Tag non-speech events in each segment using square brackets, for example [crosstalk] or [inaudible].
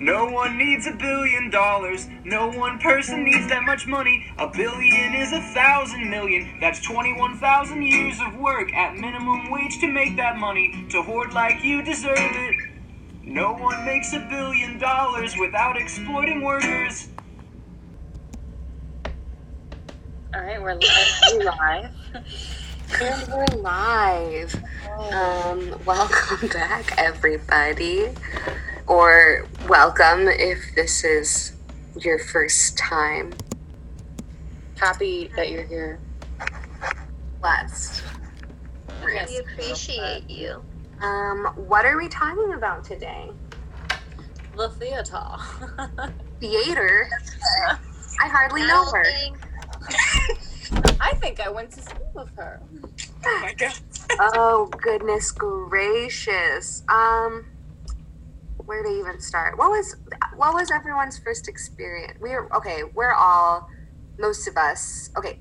No one needs a billion dollars. No one person needs that much money. A billion is a thousand million. That's 21,000 years of work at minimum wage to make that money. To hoard like you deserve it. No one makes a billion dollars without exploiting workers. All right, we're live. We're live. And we're live. Um, welcome back, everybody. Or welcome if this is your first time. Happy that you're here. Blessed. We appreciate you. Um, what are we talking about today? The theater. [laughs] Theater. I hardly know her. I think I went to school with her. Oh my god. Oh goodness gracious. Um, where to even start? What was what was everyone's first experience? We're okay. We're all most of us. Okay,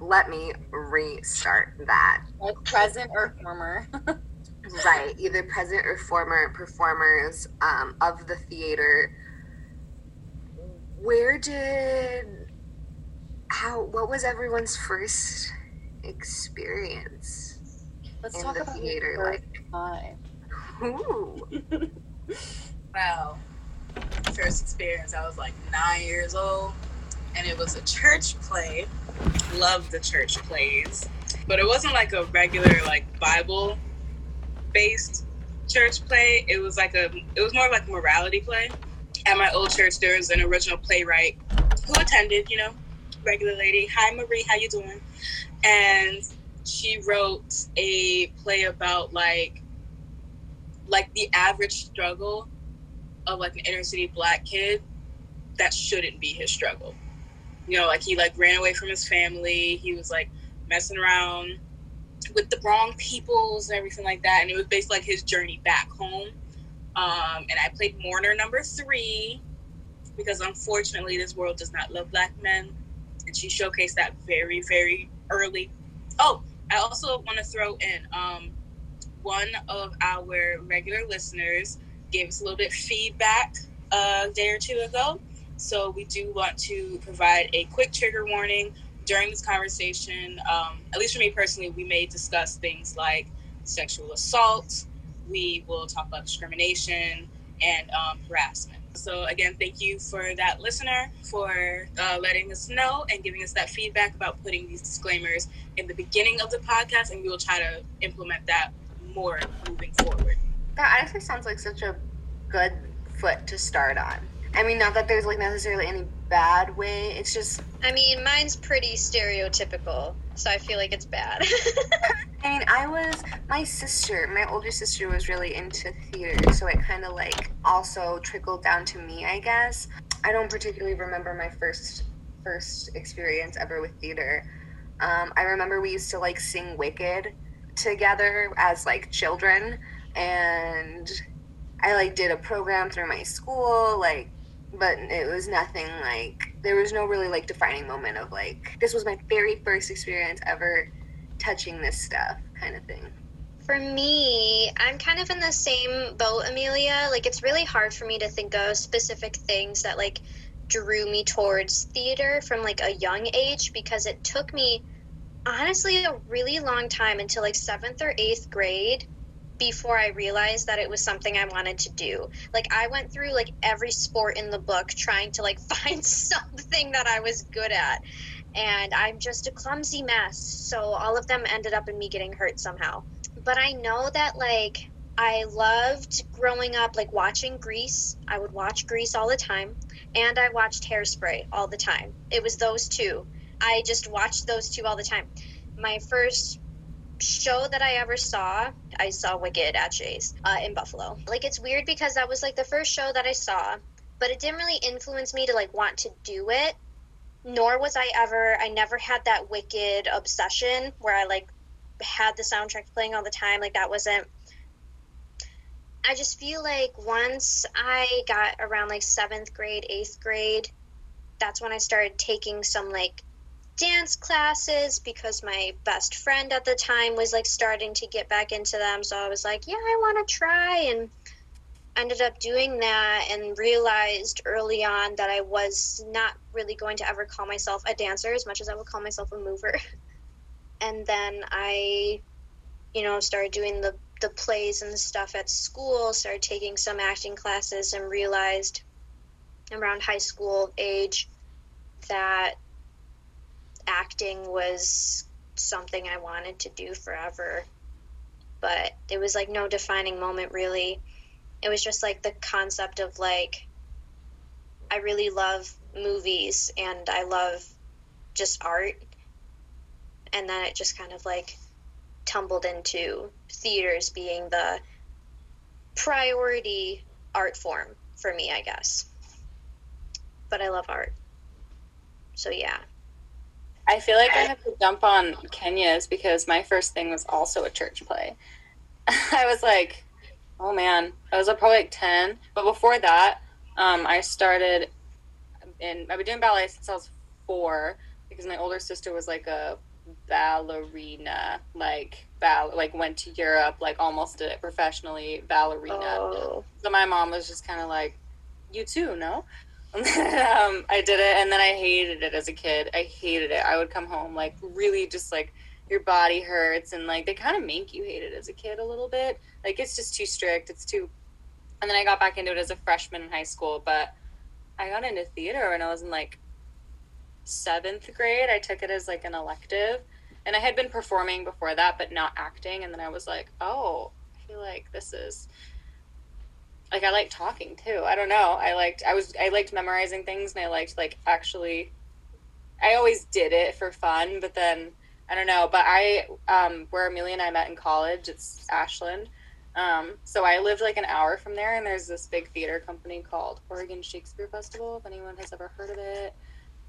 let me restart that. Like present or former. [laughs] right either present or former performers um, of the theater where did how what was everyone's first experience Let's in talk the about theater like time. ooh [laughs] Wow. First experience, I was like nine years old, and it was a church play. Loved the church plays, but it wasn't like a regular like Bible based church play. It was like a, it was more like a morality play. At my old church, there was an original playwright who attended. You know, regular lady. Hi Marie, how you doing? And she wrote a play about like like the average struggle of like an inner city black kid that shouldn't be his struggle. You know, like he like ran away from his family. He was like messing around with the wrong peoples and everything like that. And it was based like his journey back home. Um, and I played mourner number three because unfortunately this world does not love black men. And she showcased that very, very early. Oh, I also want to throw in um, one of our regular listeners gave us a little bit of feedback a day or two ago. So we do want to provide a quick trigger warning during this conversation. Um, at least for me personally, we may discuss things like sexual assault. We will talk about discrimination and um, harassment. So again, thank you for that listener for uh, letting us know and giving us that feedback about putting these disclaimers in the beginning of the podcast, and we will try to implement that more moving forward. that honestly sounds like such a good foot to start on i mean not that there's like necessarily any bad way it's just I mean, mine's pretty stereotypical, so I feel like it's bad. [laughs] I mean, I was my sister, my older sister was really into theater, so it kind of like also trickled down to me, I guess. I don't particularly remember my first first experience ever with theater. Um, I remember we used to like sing Wicked together as like children, and I like did a program through my school, like, but it was nothing like there was no really like defining moment of like this was my very first experience ever touching this stuff kind of thing. for me, I'm kind of in the same boat, Amelia. Like, it's really hard for me to think of specific things that, like, drew me towards theater from, like, a young age because it took me, honestly, a really long time until, like, seventh or eighth grade before I realized that it was something I wanted to do. Like I went through like every sport in the book trying to like [laughs] find something that I was good at. And I'm just a clumsy mess. So all of them ended up in me getting hurt somehow. But I know that like I loved growing up like watching Grease. I would watch Grease all the time and I watched Hairspray all the time. It was those two. I just watched those two all the time. My first show that I ever saw, I saw Wicked at Shea's uh, in Buffalo. Like it's weird because that was like the first show that I saw, but it didn't really influence me to like want to do it. Nor was I ever. I never had that Wicked obsession where I like had the soundtrack playing all the time. Like that wasn't. I just feel like once I got around like seventh grade, eighth grade, that's when I started taking some like dance classes because my best friend at the time was like starting to get back into them. So I was like, yeah, I want to try. And ended up doing that and realized early on that I was not really going to ever call myself a dancer as much as I would call myself a mover. [laughs] And then I, you know, started doing the, the plays and stuff at school, started taking some acting classes, and realized around high school age that acting was something I wanted to do forever. But it was like no defining moment really it was just like the concept of like I really love movies and I love just art. And then it just kind of like tumbled into theaters being the priority art form for me, I guess. But I love art. So yeah. I feel like I have to jump on Kenya's because my first thing was also a church play. [laughs] I was like, Oh man, I was probably like ten. But before that, um, I started in. I've been doing ballet since I was four because my older sister was like a ballerina, like ball, like went to Europe, like almost did it professionally, ballerina. Oh. So my mom was just kind of like, "You too, no?" [laughs] Um, I did it, and then I hated it as a kid. I hated it. I would come home like really just like your body hurts and like they kind of make you hate it as a kid a little bit like it's just too strict it's too and then i got back into it as a freshman in high school but i got into theater when i was in like seventh grade i took it as like an elective and i had been performing before that but not acting and then i was like oh i feel like this is like i like talking too i don't know i liked i was i liked memorizing things and i liked like actually i always did it for fun but then I don't know, but I um, where Amelia and I met in college, it's Ashland. Um, so I lived like an hour from there, and there's this big theater company called Oregon Shakespeare Festival. If anyone has ever heard of it,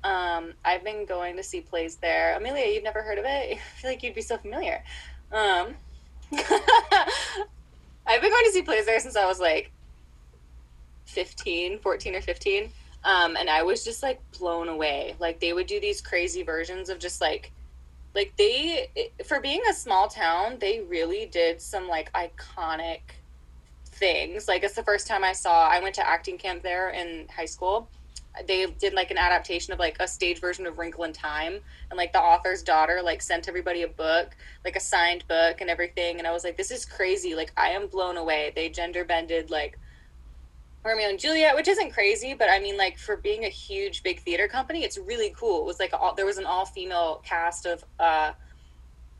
um, I've been going to see plays there. Amelia, you've never heard of it? [laughs] I feel like you'd be so familiar. Um, [laughs] I've been going to see plays there since I was like 15, 14 or 15. Um, and I was just like blown away. Like they would do these crazy versions of just like like they for being a small town they really did some like iconic things like it's the first time i saw i went to acting camp there in high school they did like an adaptation of like a stage version of wrinkle in time and like the author's daughter like sent everybody a book like a signed book and everything and i was like this is crazy like i am blown away they gender bended like Romeo and Juliet, which isn't crazy, but I mean, like for being a huge big theater company, it's really cool. It was like all, there was an all female cast of. uh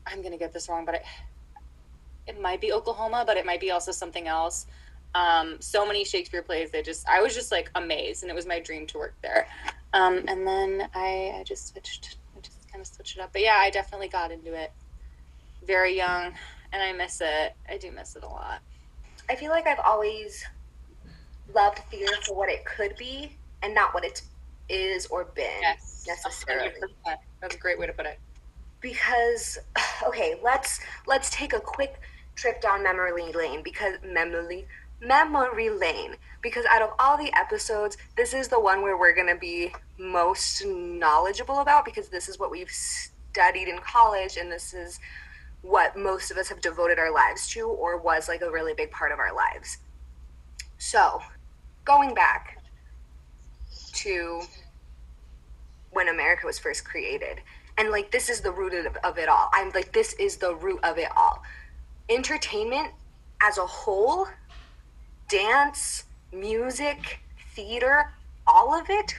I'm gonna get this wrong, but it, it might be Oklahoma, but it might be also something else. Um, so many Shakespeare plays. They just, I was just like amazed, and it was my dream to work there. Um, and then I, I just switched, I just kind of switched it up. But yeah, I definitely got into it very young, and I miss it. I do miss it a lot. I feel like I've always loved theater for what it could be and not what it is or been Yes, necessarily. 100%. That's a great way to put it. Because [sighs] okay, let's let's take a quick trip down memory lane because memory memory lane because out of all the episodes, this is the one where we're going to be most knowledgeable about because this is what we've studied in college and this is what most of us have devoted our lives to or was like a really big part of our lives. So, going back to when America was first created. And like this is the root of, of it all. I'm like this is the root of it all. Entertainment as a whole, dance, music, theater, all of it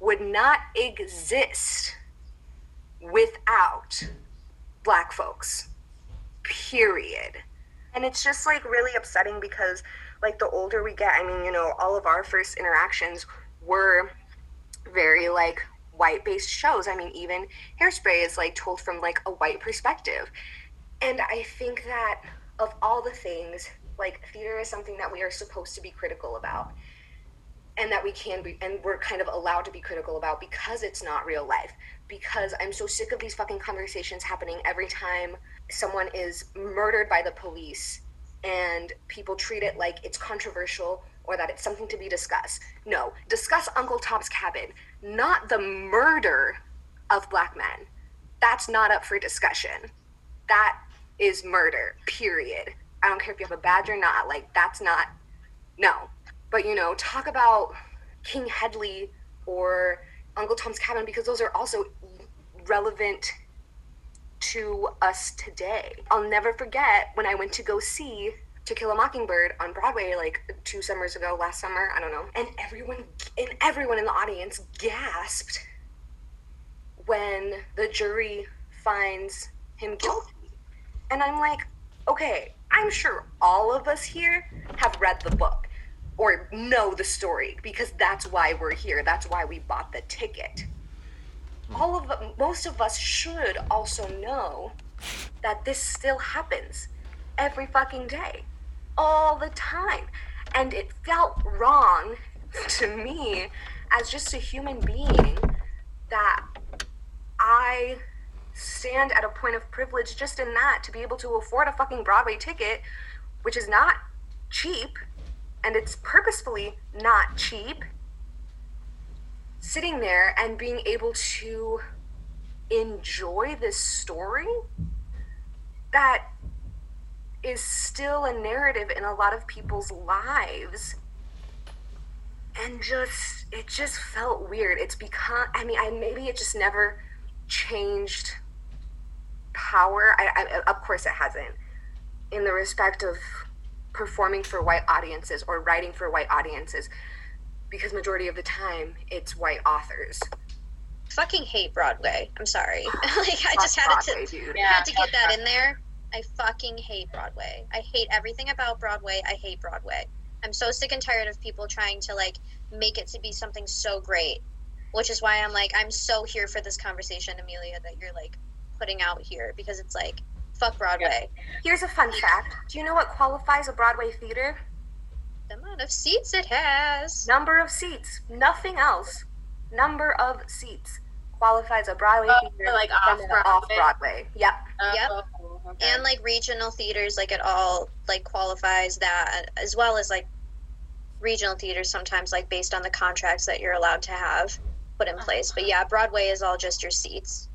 would not exist without black folks. Period. And it's just like really upsetting because like the older we get, I mean, you know, all of our first interactions were very like white based shows. I mean, even Hairspray is like told from like a white perspective. And I think that of all the things, like theater is something that we are supposed to be critical about. And that we can be, and we're kind of allowed to be critical about because it's not real life. Because I'm so sick of these fucking conversations happening every time someone is murdered by the police and people treat it like it's controversial or that it's something to be discussed. No, discuss Uncle Tom's Cabin, not the murder of black men. That's not up for discussion. That is murder, period. I don't care if you have a badge or not. Like, that's not no. But you know, talk about King Hedley or Uncle Tom's Cabin because those are also relevant to us today. I'll never forget when I went to go see To Kill a Mockingbird on Broadway like two summers ago, last summer, I don't know. And everyone and everyone in the audience gasped when the jury finds him guilty. And I'm like, okay, I'm sure all of us here have read the book or know the story because that's why we're here. That's why we bought the ticket. All of most of us should also know that this still happens every fucking day, all the time. And it felt wrong [laughs] to me as just a human being that I stand at a point of privilege just in that to be able to afford a fucking Broadway ticket, which is not cheap, and it's purposefully not cheap. Sitting there and being able to enjoy this story that is still a narrative in a lot of people's lives and just it just felt weird it's become i mean I, maybe it just never changed power. I, I, of course, it hasn't. In the respect of performing for white audiences or writing for white audiences, because majority of the time it's white authors. Fucking hate Broadway. I'm sorry. [laughs] like I just had Broadway, to dude. had to get that in there. I fucking hate Broadway. I hate everything about Broadway. I hate Broadway. I'm so sick and tired of people trying to like make it to be something so great which is why I'm like, I'm so here for this conversation, Amelia, that you're like putting out here because it's like, fuck Broadway. Here's a fun fact Do you know what qualifies a Broadway theater? The amount of seats it has. Number of seats. Nothing else. Number of seats qualifies a Broadway oh, theater like off Broadway. Off Broadway. Yep. Oh, yep. Okay. And like regional theaters, like it all like qualifies that as well as like regional theaters sometimes like based on the contracts that you're allowed to have put in place. But yeah, Broadway is all just your seats.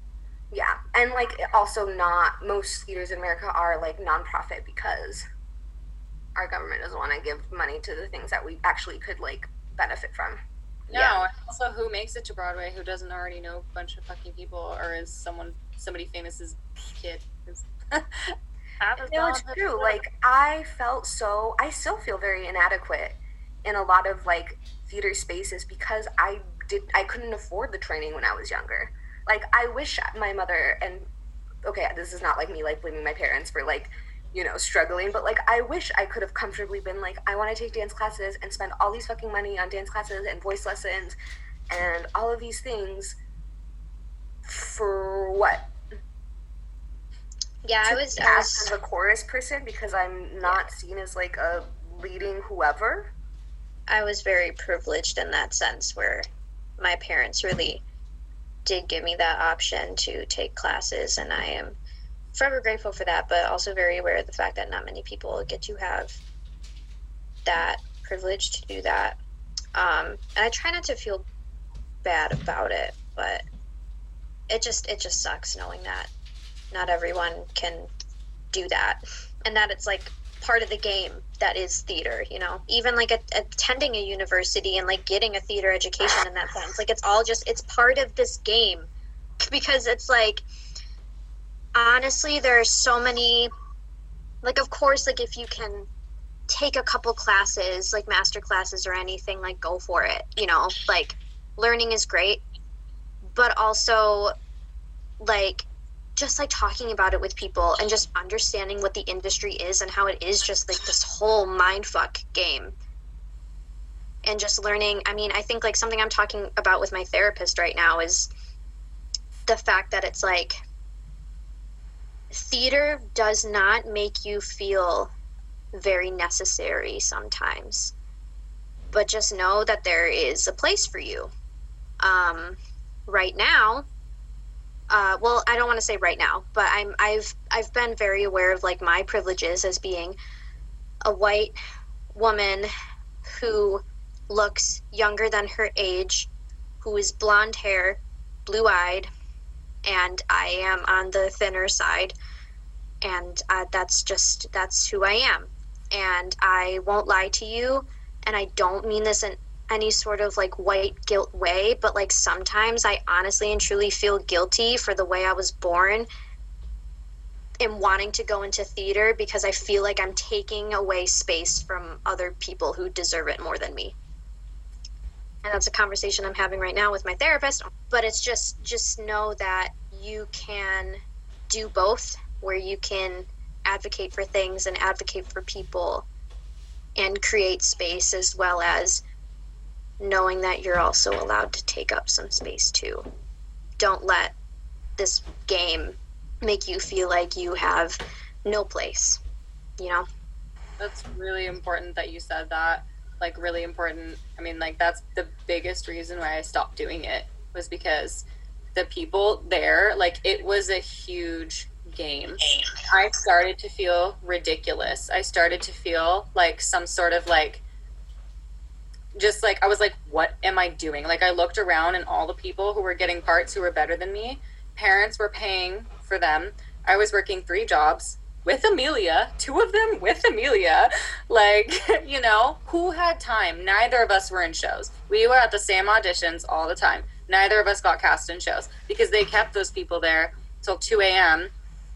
Yeah, and like also not most theaters in America are like nonprofit because our government doesn't want to give money to the things that we actually could like benefit from. No, yeah. also who makes it to Broadway who doesn't already know a bunch of fucking people or is someone somebody famous's kid? [laughs] no, it's true. Like I felt so I still feel very inadequate in a lot of like theater spaces because I did I couldn't afford the training when I was younger. Like I wish my mother and okay, this is not like me like blaming my parents for like you know struggling, but like I wish I could have comfortably been like I want to take dance classes and spend all these fucking money on dance classes and voice lessons and all of these things for what? Yeah, to I was, I was as a chorus person because I'm not yeah. seen as like a leading whoever. I was very privileged in that sense where my parents really did give me that option to take classes, and I am forever grateful for that, but also very aware of the fact that not many people get to have that privilege to do that. Um, and I try not to feel bad about it, but it just it just sucks knowing that not everyone can do that, and that it's like part of the game that is theater you know even like a, attending a university and like getting a theater education in that sense like it's all just it's part of this game [laughs] because it's like honestly there are so many like of course like if you can take a couple classes like master classes or anything like go for it you know? Like learning is great but also like just like talking about it with people and just understanding what the industry is and how it is just like this whole mindfuck game. And just learning i mean i think like something i'm talking about with my therapist right now is the fact that it's like theater does not make you feel very necessary sometimes. But just know that there is a place for you. Um, right now uh, well, I don't want to say right now, but I'm I've I've been very aware of like my privileges as being a white woman who looks younger than her age, who is blonde hair, blue eyed, and I am on the thinner side, and uh, that's just that's who I am, and I won't lie to you. and I don't mean this in any sort of like white guilt way, but like sometimes I honestly and truly feel guilty for the way I was born and wanting to go into theater because I feel like I'm taking away space from other people who deserve it more than me. And that's a conversation I'm having right now with my therapist, but it's just just know that you can do both where you can advocate for things and advocate for people and create space as well as knowing that you're also allowed to take up some space too. Don't let this game make you feel like you have no place, you know? That's really important that you said that. Like, really important. I mean, like, that's the biggest reason why I stopped doing it was because the people there, like, it was a huge game. I started to feel ridiculous. I started to feel like some sort of like, just like, I was like, what am I doing? Like, I looked around and all the people who were getting parts who were better than me, parents were paying for them. I was working three jobs with Amelia, two of them with Amelia. [laughs] Like, [laughs] you know, who had time? Neither of us were in shows. We were at the same auditions all the time. Neither of us got cast in shows because they kept those people there till 2 a.m.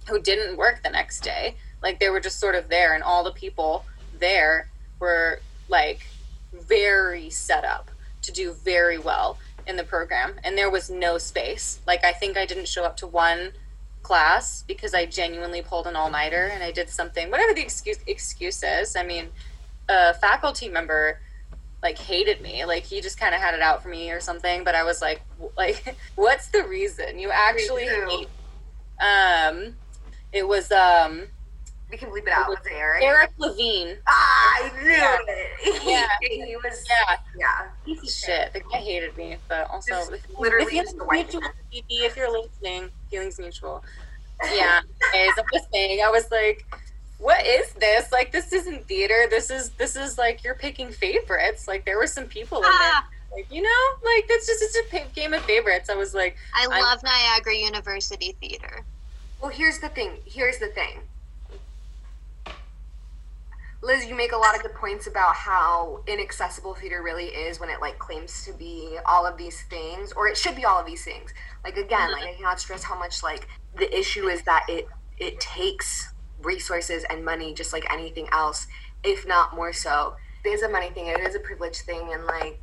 who didn't work the next day. Like, they were just sort of there, and all the people there were like very set up to do very well in the program. And there was no space. Like, I think I didn't show up to one class because I genuinely pulled an all nighter and I did something, whatever the excuse excuse is. I mean, a faculty member like hated me. Like he just kind of had it out for me or something. But I was like, [laughs] like, what's the reason you actually hate? Um, it was um We can bleep it out. Was it Eric? Eric Levine. Ah, I knew Yeah. it. [laughs] Yeah. he was. Yeah, Yeah. piece of shit. The guy hated me, but also Just if- literally if you- just the white mutual, if you're listening, feelings mutual. [laughs] Yeah, anyways, I'm just saying. I was like, "What is this? Like, this isn't theater. This is this is like you're picking favorites. Like, there were some people in there, Ah, like you know, like that's just it's a pa- game of favorites." I was like, I I'm- love Niagara University Theater. Well, here's the thing. Here's the thing. Liz, you make a lot of good points about how inaccessible theater really is when it like claims to be all of these things, or it should be all of these things. Like again, like I cannot stress how much like the issue is that it it takes resources and money just like anything else, if not more so. It is a money thing. It is a privilege thing, and like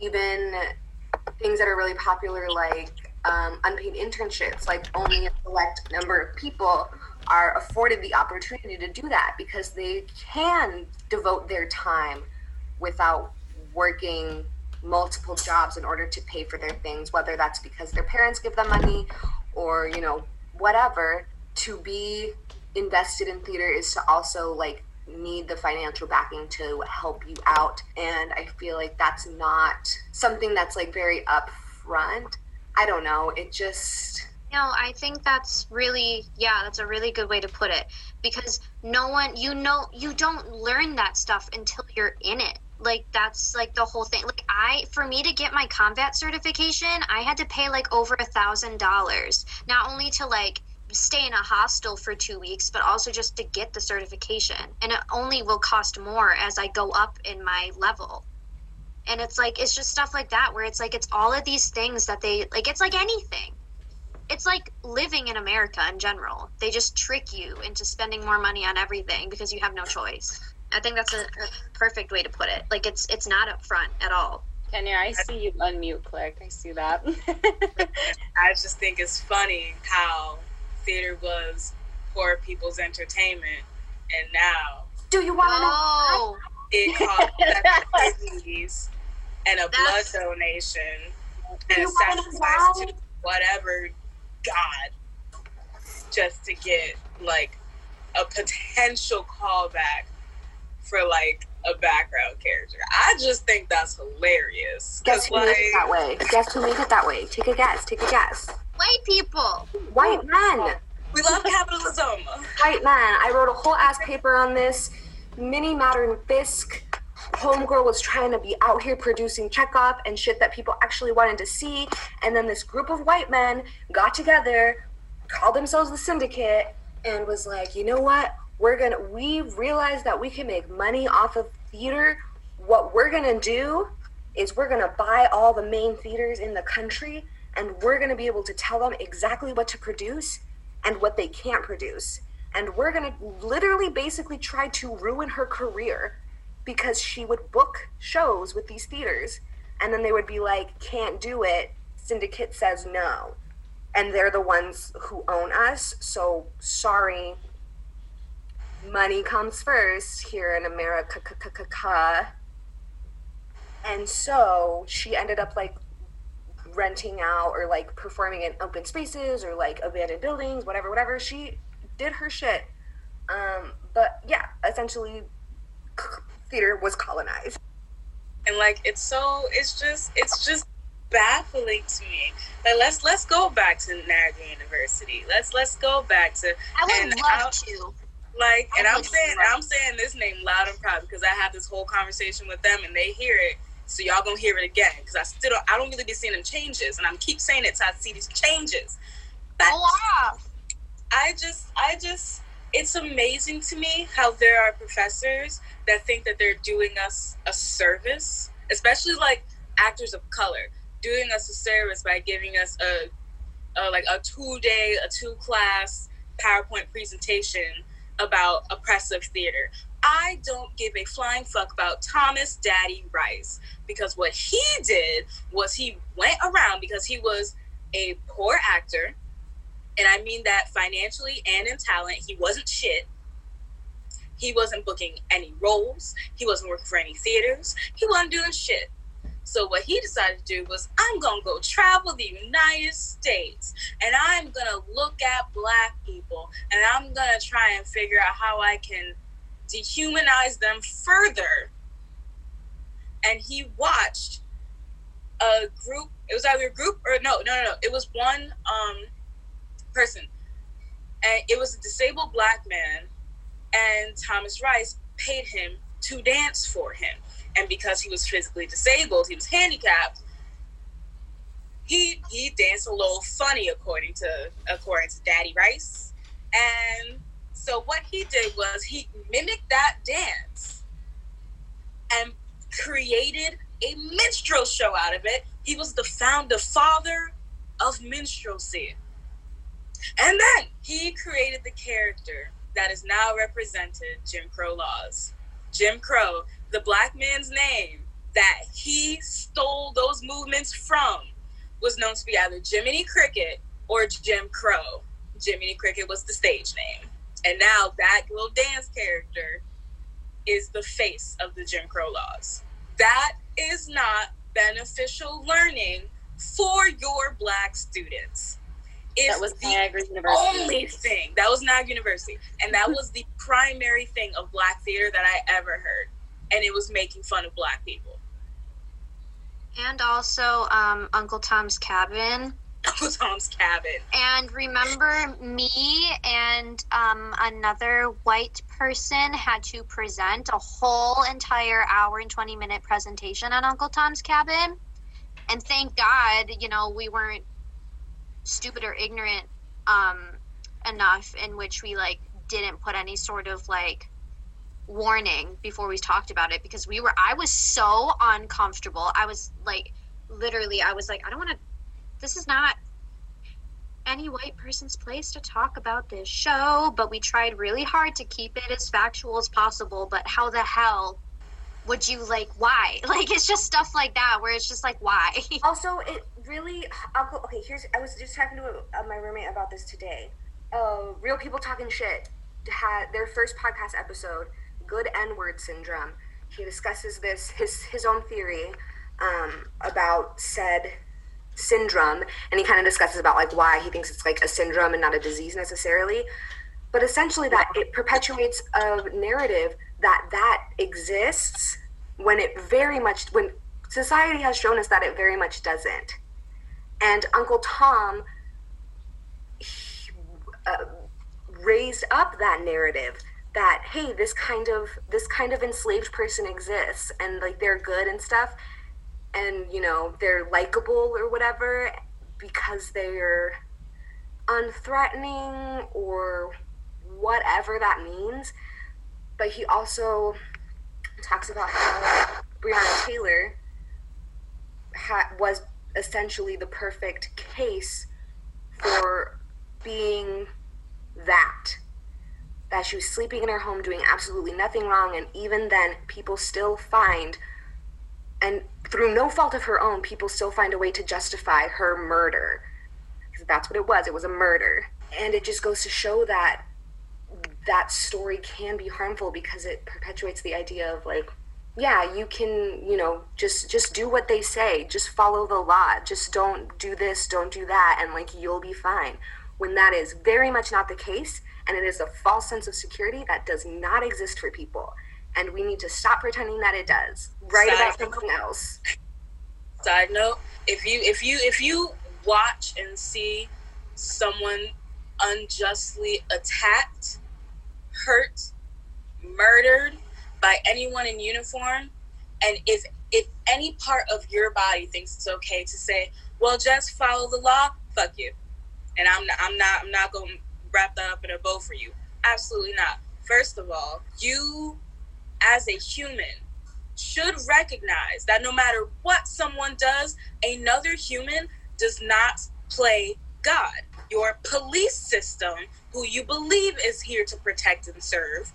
even things that are really popular like um, unpaid internships like only a select number of people are afforded the opportunity to do that because they can devote their time without working multiple jobs in order to pay for their things whether that's because their parents give them money or you know whatever to be invested in theater is to also like need the financial backing to help you out and i feel like that's not something that's like very upfront i don't know it just No, I think that's really, yeah, that's a really good way to put it. Because no one, you know, you don't learn that stuff until you're in it. Like, that's like the whole thing. Like, I, for me to get my combat certification, I had to pay like over a thousand dollars. Not only to like stay in a hostel for two weeks, but also just to get the certification. And it only will cost more as I go up in my level. And it's like, it's just stuff like that where it's like, it's all of these things that they, like, it's like anything it's like living in America in general. They just trick you into spending more money on everything because you have no choice. I think that's a, a perfect way to put it. Like it's it's not upfront at all. Kenya, I see you unmute. Click. I see that. [laughs] I just think it's funny how theater was poor people's entertainment, and now do you want to know No, it [laughs] costs kidneys and a blood donation Do and a wanna sacrifice to whatever god just to get like a potential callback for like a background character. I just think that's hilarious. guess Cause who made it that way? Guess who made it that way? Take a guess take a guess white people. white oh. men we love capitalism. white man. I wrote a whole ass paper on this. Minnie Maddern Fiske. Homegirl was trying to be out here producing Chekhov and shit that people actually wanted to see. And then this group of white men got together, called themselves the Syndicate, and was like, you know what? We're gonna, we realized that we can make money off of theater. what we're gonna do is we're gonna buy all the main theaters in the country and we're gonna be able to tell them exactly what to produce and what they can't produce. And we're gonna literally basically try to ruin her career because she would book shows with these theaters and then they would be like, can't do it. Syndicate says no. And they're the ones who own us. So sorry. Money comes first here in America. And so she ended up like renting out or like performing in open spaces or like abandoned buildings, whatever, whatever. She did her shit. Um, but yeah, essentially, theater was colonized. and like it's so it's just it's just baffling to me like let's let's go back to Niagara University let's let's go back to I would And love I'll- to. like and I I'm saying love- I'm saying this name loud and proud because I had this whole conversation with them and they hear it so y'all gonna hear it again because I still don't I don't really be seeing them changes and I'm keep saying it till I see these changes Go off. I just, I just, it's amazing to me how there are professors that think that they're doing us a service, especially like actors of color, doing us a service by giving us a, a like a two day, a two class PowerPoint presentation about oppressive theater. I don't give a flying fuck about Thomas Daddy Rice because what he did was he went around because he was a poor actor and I mean that financially and in talent, he wasn't shit. He wasn't booking any roles. He wasn't working for any theaters. He wasn't doing shit. So what he decided to do was, I'm gonna go travel the United States, and I'm gonna look at black people, and I'm gonna try and figure out how I can dehumanize them further. And he watched a group. It was either a group or no, no, no, no. It was one. Um, person. And it was a disabled black man, and Thomas Rice paid him to dance for him. And because he was physically disabled, he was handicapped. He he danced a little funny according to according to Daddy Rice. And so what he did was he mimicked that dance and created a minstrel show out of it. He was the founder father of minstrelsy. And then he created the character that is now represented Jim Crow laws. Jim Crow, the black man's name that he stole those movements from, was known to be either Jiminy Cricket or Jim Crow. Jiminy Cricket was the stage name. And now that little dance character is the face of the Jim Crow laws. That is not beneficial learning for your black students. If That was the Niagara University. only thing that was Niagara University, and that was the primary thing of black theater that I ever heard, and it was making fun of black people. And also um, Uncle Tom's Cabin. Uncle Tom's Cabin. And remember, me and um, another white person had to present a whole entire hour and 20 minute presentation on Uncle Tom's Cabin. And thank God, you know, we weren't stupid or ignorant um, enough in which we, like, didn't put any sort of, like, warning before we talked about it because we were, I was so uncomfortable. I was, like, literally, I was like, I don't want to this is not any white person's place to talk about this show, but we tried really hard to keep it as factual as possible. But how the hell would you like, why? [laughs] Like, it's just stuff like that where it's just like, why? [laughs] Also, it really. I'll okay, here's. I was just talking to uh, my roommate about this today. Uh, Real People Talking Shit had their first podcast episode, Good N Word Syndrome. He discusses this, his, his own theory um, about said syndrome, and he kind of discusses about like why he thinks it's like a syndrome and not a disease necessarily. But essentially, that it perpetuates a narrative that that exists when it very much when society has shown us that it very much doesn't. And Uncle Tom he, uh, raised up that narrative that hey, this kind of this kind of enslaved person exists, and like they're good and stuff, and you know they're likable or whatever because they're unthreatening or whatever that means. But he also talks about how Breonna Taylor ha- was essentially the perfect case for being that. That she was sleeping in her home doing absolutely nothing wrong, and even then, people still find, and through no fault of her own, people still find a way to justify her murder. Because that's what it was. It was a murder. And it just goes to show that that story can be harmful because it perpetuates the idea of like yeah you can you know just just do what they say. Just follow the law. Just don't do this don't do that and like you'll be fine. When that is very much not the case and it is a false sense of security that does not exist for people and we need to stop pretending that it does write Side about note. something else Side note: If you if you if you watch and see someone unjustly attacked, hurt, murdered by anyone in uniform, and if if any part of your body thinks it's okay to say, "Well, just follow the law," fuck you. And I'm not, I'm not I'm not going to wrap that up in a bow for you. Absolutely not. First of all, you as a human should recognize that no matter what someone does, another human does not play God. Your police system, who you believe is here to protect and serve,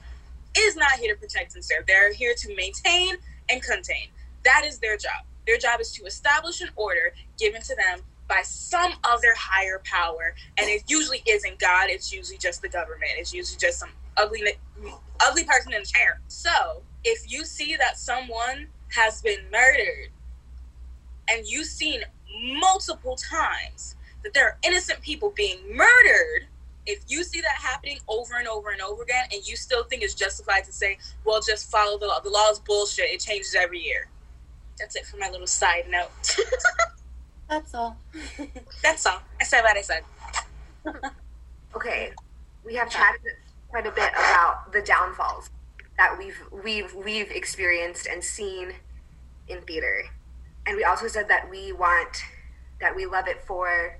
is not here to protect and serve. They're here to maintain and contain. That is their job. Their job is to establish an order given to them by some other higher power. And it usually isn't God, it's usually just the government. It's usually just some ugly ugly person in the chair. So if you see that someone has been murdered and you've seen multiple times that there are innocent people being murdered, if you see that happening over and over and over again and you still think it's justified to say, well, just follow the law, the law is bullshit, it changes every year. That's it for my little side note. [laughs] That's all. That's all. I said what I said. okay we have chatted quite a bit about the downfalls that we've we've we've experienced and seen in theater. And we also said that we want that we love it for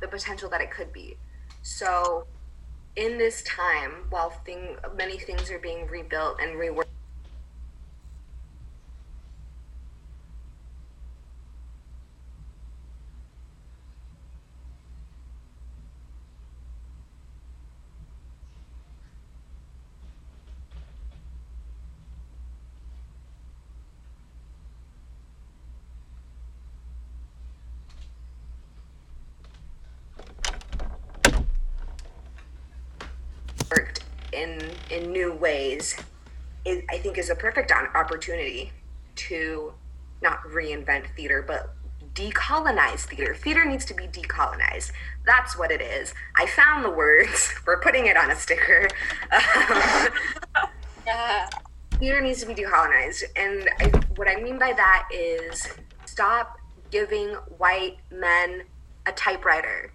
the potential that it could be. So in this time while thing many things are being rebuilt and reworked worked in in new ways it, i think is a perfect opportunity to not reinvent theater but decolonize theater. Theater needs to be decolonized. That's what it is. I found the words [laughs] we're putting it on a sticker. [laughs] Um, Yeah. theater needs to be decolonized. And I, what i mean by that is stop giving white men a typewriter.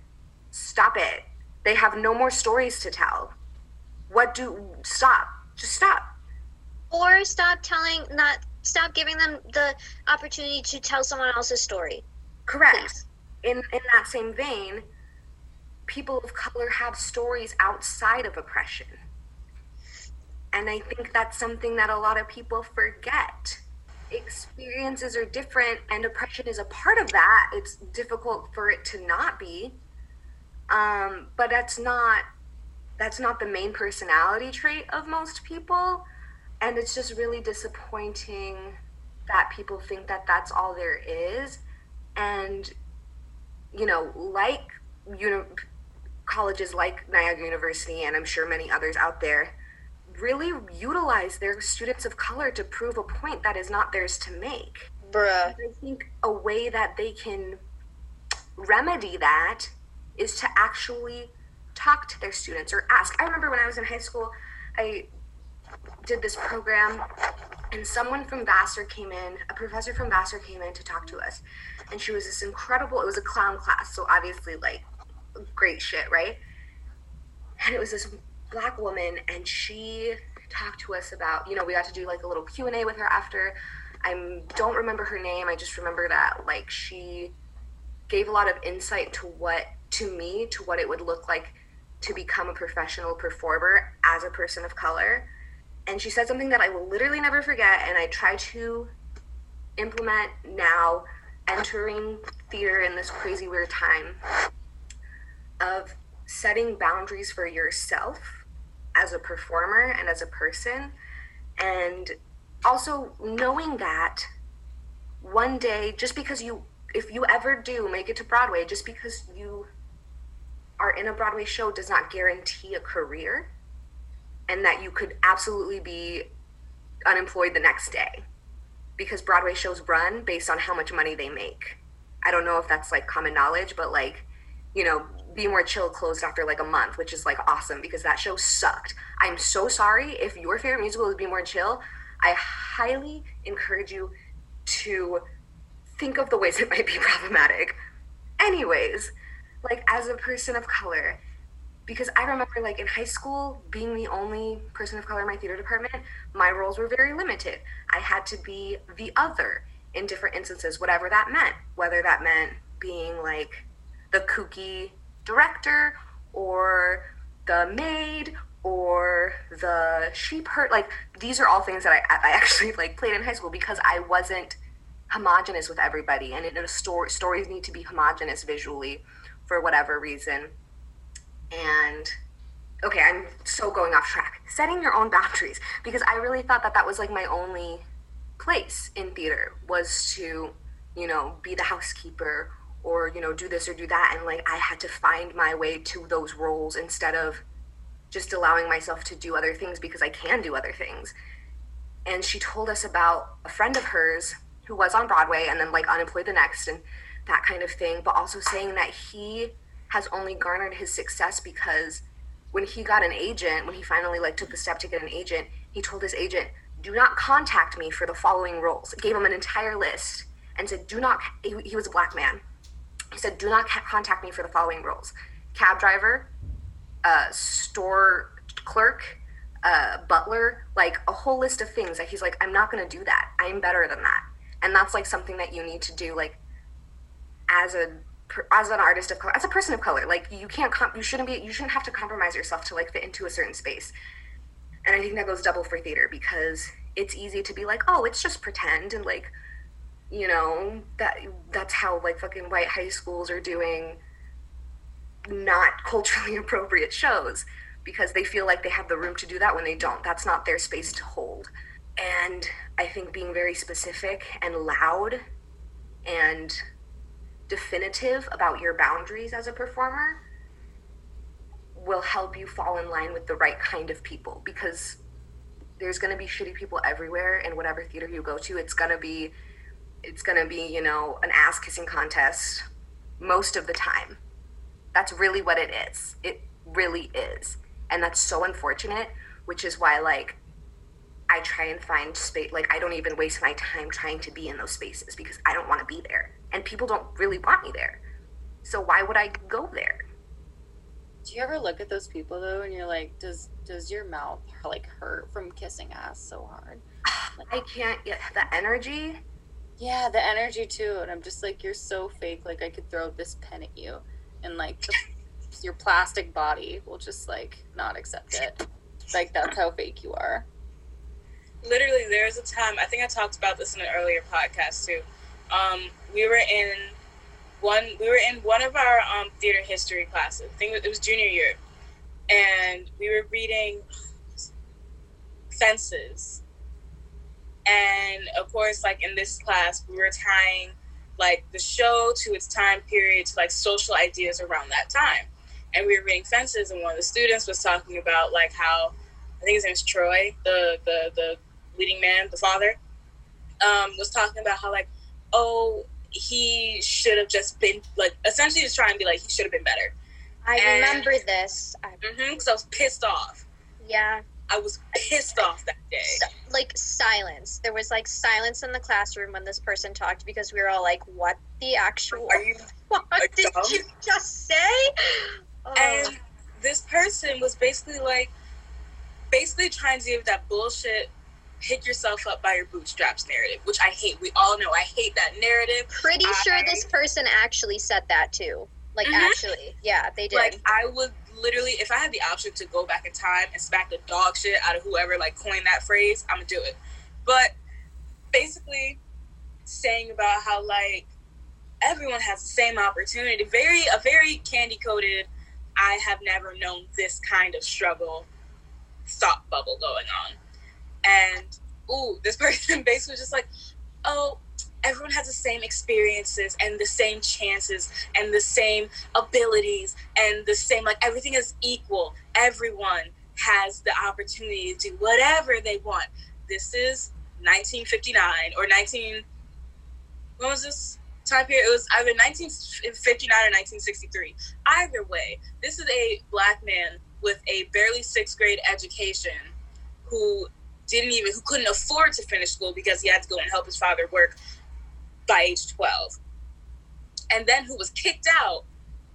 Stop it. They have no more stories to tell what do stop just stop. Or stop telling not stop giving them the opportunity to tell someone else's story. correct. Please. in in that same vein people of color have stories outside of oppression. And i think that's something that a lot of people forget. Experiences are different and oppression is a part of that. It's difficult for it to not be. Um, but that's not that's not the main personality trait of most people. And it's just really disappointing that people think that that's all there is. And you know like uni- colleges like niagara university and i'm sure many others out there really utilize their students of color to prove a point that is not theirs to make. Bruh. I think a way that they can remedy that is to actually talk to their students or ask. I remember when I was in high school, I did this program, and someone from Vassar came in, a professor from Vassar came in to talk to us. And she was this incredible, it was a clown class, so obviously, like, great shit, right? And it was this black woman, and she talked to us about, you know, we got to do like a little Q&A with her after. I don't remember her name. I just remember that like she gave a lot of insight to what to me to what it would look like to become a professional performer as a person of color. And she said something that I will literally never forget and I try to implement now entering theater in this crazy weird time of setting boundaries for yourself as a performer and as a person and also knowing that one day just because you if you ever do make it to broadway just because you are in a broadway show does not guarantee a career and that you could absolutely be unemployed the next day because broadway shows run based on how much money they make. I don't know if that's like common knowledge but like you know be more chill closed after like a month which is like awesome because that show sucked. I'm so sorry if your favorite musical is be more chill. I highly encourage you to think of the ways it might be [laughs] problematic. Anyways like as a person of color. Because i remember like in high school being the only person of color in my theater department my roles were very limited. I had to be the other in different instances whatever that meant. Whether that meant being like the kooky director or the maid or the sheep herd like these are all things that I, I actually [laughs] like played in high school because i wasn't homogenous with everybody. And in a story stories need to be homogenous visually for whatever reason. And okay i'm so going off track. Setting your own boundaries because i really thought that that was like my only place in theater was to you know be the housekeeper or you know do this or do that. And like i had to find my way to those roles instead of just allowing myself to do other things because i can do other things. And she told us about a friend of hers who was on broadway and then like unemployed the next. And that kind of thing but also saying that he has only garnered his success because when he got an agent when he finally like took the step to get an agent he told his agent do not contact me for the following roles gave him an entire list and said do not he, was a black man he said, "Do not contact me for the following roles: cab driver, uh, store clerk, uh, butler, like a whole list of things." That he's like, "I'm not going to do that. I'm better than that." And that's like something that you need to do, like as a as an artist of color, as a person of color. Like you can't, you shouldn't be, you shouldn't have to compromise yourself to like fit into a certain space. And I think that goes double for theater because it's easy to be like, "Oh, it's just pretend," and like you know that that's how like fucking white high schools are doing not culturally [laughs] appropriate shows because they feel like they have the room to do that when they don't that's not their space to hold and i think being very specific and loud and definitive about your boundaries as a performer will help you fall in line with the right kind of people because there's going to be shitty people everywhere in whatever theater you go to it's going to be it's going to be, you know, an ass kissing contest most of the time. That's really what it is. It really is. And that's so unfortunate, which is why, like, I try and find space. Like, I don't even waste my time trying to be in those spaces because I don't want to be there. And people don't really want me there. So why would I go there? Do you ever look at those people though, and you're like, does does your mouth like hurt from kissing ass so hard? [sighs] I can't get the energy. Yeah, the energy too, and I'm just like, you're so fake. Like I could throw this pen at you, and like the, [laughs] your plastic body will just like not accept it. Like that's how fake you are. literally there's a time i think i talked about this in an earlier podcast too um, we were in one we were in one of our um, theater history classes. I think it was junior year. And we were reading fences. And of course like in this class we were tying like the show to its time period to like social ideas around that time. And we were reading fences and one of the students was talking about like how i think his name is troy the the the leading man the father um was talking about how like oh he should have just been like essentially just trying to be like he should have been better I And- remember this. I, mm-hmm because i was pissed off yeah, i was pissed off that day So- like silence. There was like silence in the classroom when this person talked because we were all like, "What the actual? are you [laughs] what did dumb? you just say?" Oh. And this person was basically like, basically trying to give that bullshit, pick yourself up by your bootstraps narrative, which I hate. We all know I hate that narrative. Pretty sure this person actually said that too. Like Mhm. actually, yeah, they did. Like, I would literally, if I had the option to go back in time and smack the dog shit out of whoever like coined that phrase, I'm gonna do it. But basically, saying about how like everyone has the same opportunity. Very a very candy coated. I have never known this kind of struggle thought bubble going on, and ooh, this [laughs] person basically was just like, oh, everyone has the same experiences and the same chances and the same abilities and the same like everything is equal. Everyone has the opportunity to do whatever they want. This is 1959 or 19 when was this time period? It was either 1959 or 1963. Either way, this is a black man with a barely sixth grade education who didn't even who couldn't afford to finish school because he had to go and help his father work by age 12 and then who was kicked out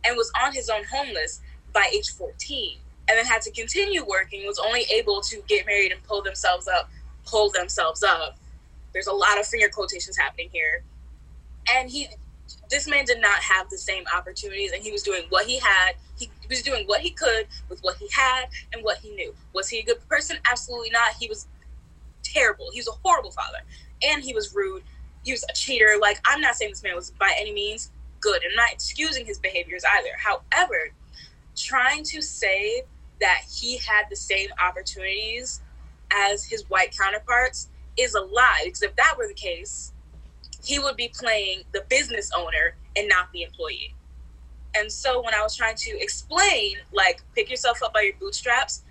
and was on his own homeless by age 14 and then had to continue working was only able to get married and pull themselves up pull themselves up. There's a lot of finger quotations happening here. And he this man did not have the same opportunities and he was doing what he had. He was doing what he could with what he had and what he knew. Was he a good person? Absolutely not. He was terrible. He was a horrible father. And he was rude. He was a cheater. Like i'm not saying this man was by any means good. And not excusing his behaviors either. However trying to say that he had the same opportunities as his white counterparts is a lie. Because if that were the case he would be playing the business owner and not the employee. And so when I was trying to explain, like, pick yourself up by your bootstraps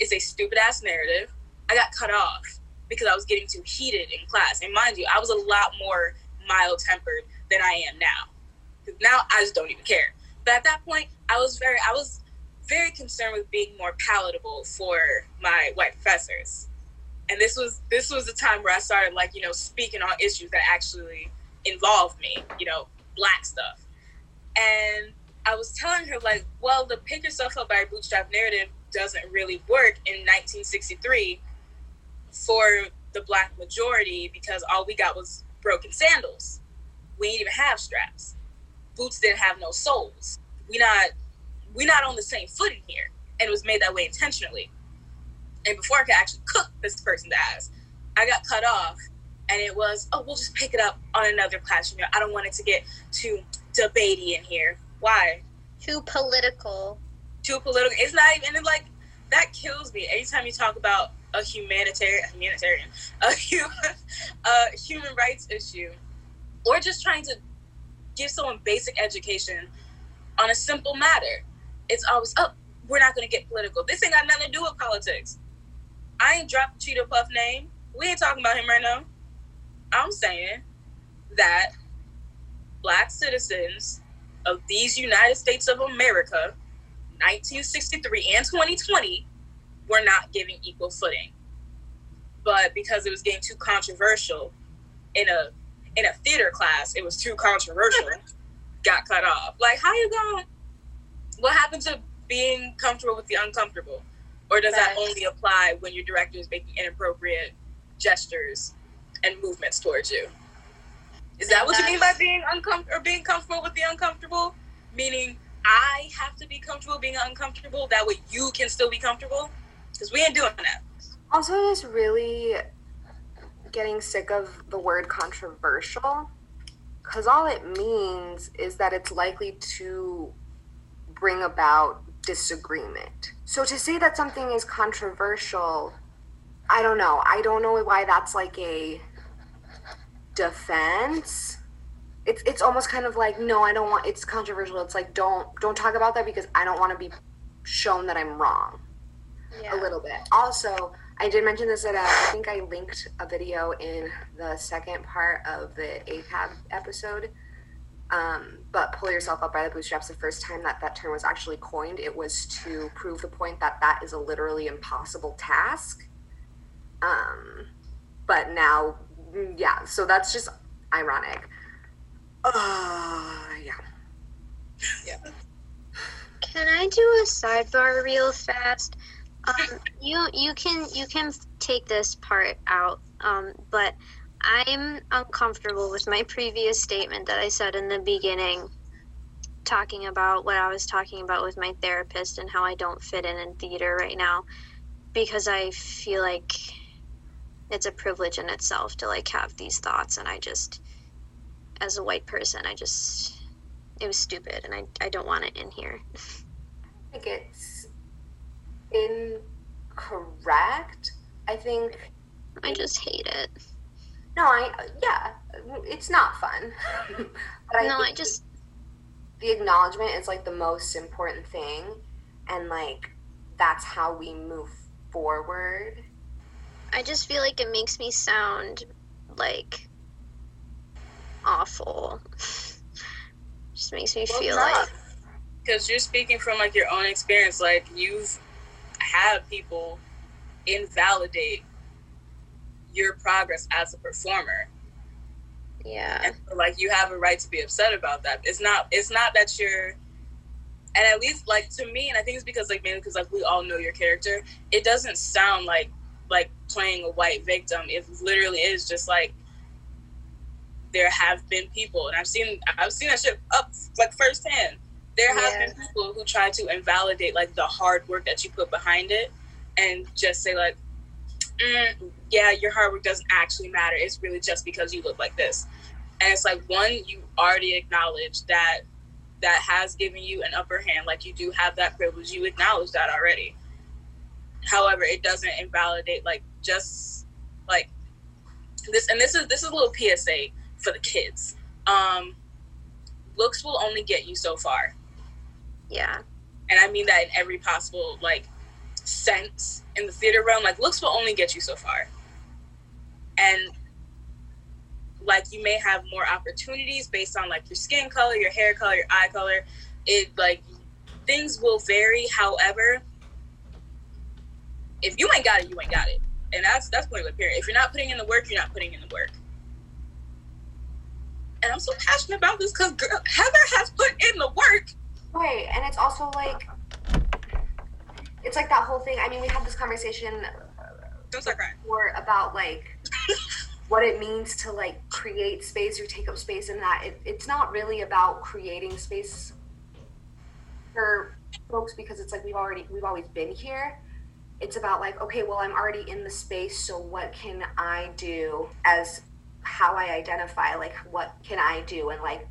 is a stupid ass narrative, I got cut off because I was getting too heated in class. And mind you, I was a lot more mild tempered than I am now. Now I just don't even care. But at that point, I was very, I was very concerned with being more palatable for my white professors and this was this was the time where I started like you know speaking on issues that actually involved me, you know, black stuff. And I was telling her like, well, the pick yourself up by your bootstrap narrative doesn't really work in 1963 for the black majority because all we got was broken sandals. We didn't even have straps. Boots didn't have no soles. We not we not on the same footing here, and it was made that way intentionally and before I could actually cook this person's ass, I got cut off. And it was, oh, we'll just pick it up on another class. You know, I don't want it to get too debatey in here. Why? Too political. Too political. It's not even like that kills me. Anytime you talk about a humanitarian, humanitarian, a human, [laughs] a human rights issue, or just trying to give someone basic education on a simple matter, it's always, oh, we're not going to get political. This ain't got nothing to do with politics. I ain't dropped Cheeto Puff name. We ain't talking about him right now. I'm saying that black citizens of these United States of America, 1963 and 2020, were not giving equal footing. But because it was getting too controversial in a in a theater class, it was too controversial, [laughs] got cut off. Like how you going what happened to being comfortable with the uncomfortable? Or does that only apply when your director is making inappropriate gestures and movements towards you? Is that what you mean by being uncomfortable or being comfortable with the uncomfortable? Meaning I have to be comfortable being uncomfortable, that way you can still be comfortable? Because we ain't doing that. Also, just really getting sick of the word controversial because all it means is that it's likely to bring about disagreement. So to say that something is controversial, I don't know. I don't know why that's like a defense. It's it's almost kind of like no, I don't want it's controversial. It's like don't don't talk about that because I don't want to be shown that I'm wrong. Yeah. A little bit. Also, I did mention this that uh, I think I linked a video in the second part of the ACAB episode um, but pull yourself up by the bootstraps the first time that that term was actually coined, it was to prove the point that that is a literally impossible task. Um, but now, mm, yeah, so that's just ironic. Uh, yeah. Yeah. [sighs] Can I do a sidebar real fast? Um, you you can you can take this part out, um, but I'm uncomfortable with my previous statement that I said in the beginning, talking about what I was talking about with my therapist and how I don't fit in in theater right now, because I feel like it's a privilege in itself to like have these thoughts, and I just as a white person. I just it was stupid and I, I don't want it in here. I think it's incorrect. I think I just hate it. no, I yeah, it's not fun. [laughs] but I no, I just the acknowledgement is like the most important thing, and like that's how we move forward. I just feel like it makes me sound like awful. just makes me Well, feel it's like because you're speaking from like your own experience like you've had people invalidate your progress as a performer. Yeah. and so, like you have a right to be upset about that. It's not it's not that you're and at least like to me and i think it's because like mainly because like we all know your character it doesn't sound like like playing a white victim. It literally is just like there have been people and i've seen i've seen that shit up like firsthand there have Yeah. been people who try to invalidate like the hard work that you put behind it and just say like mm, yeah your hard work doesn't actually matter. It's really just because you look like this. And it's like one you already acknowledge that that has given you an upper hand. Like you do have that privilege. You acknowledge that already. However it doesn't invalidate like just like this and this is this is a little psa for the kids. Um looks will only get you so far Yeah. and I mean that in every possible like sense in the theater realm. Like looks will only get you so far, and like you may have more opportunities based on like your skin color, your hair color, your eye color. It like things will vary. However, if you ain't got it, you ain't got it, and that's that's point of period. If you're not putting in the work, you're not putting in the work. And I'm so passionate about this because Heather has put in the work. Right, and it's also like it's like that whole thing. I mean, we had this conversation Don't start crying. before about like [laughs] what it means to like create space or take up space, and that it, it's not really about creating space for folks because it's like we've already we've always been here. It's about like okay, well, I'm already in the space, so what can I do as how I identify? Like, what can I do? And like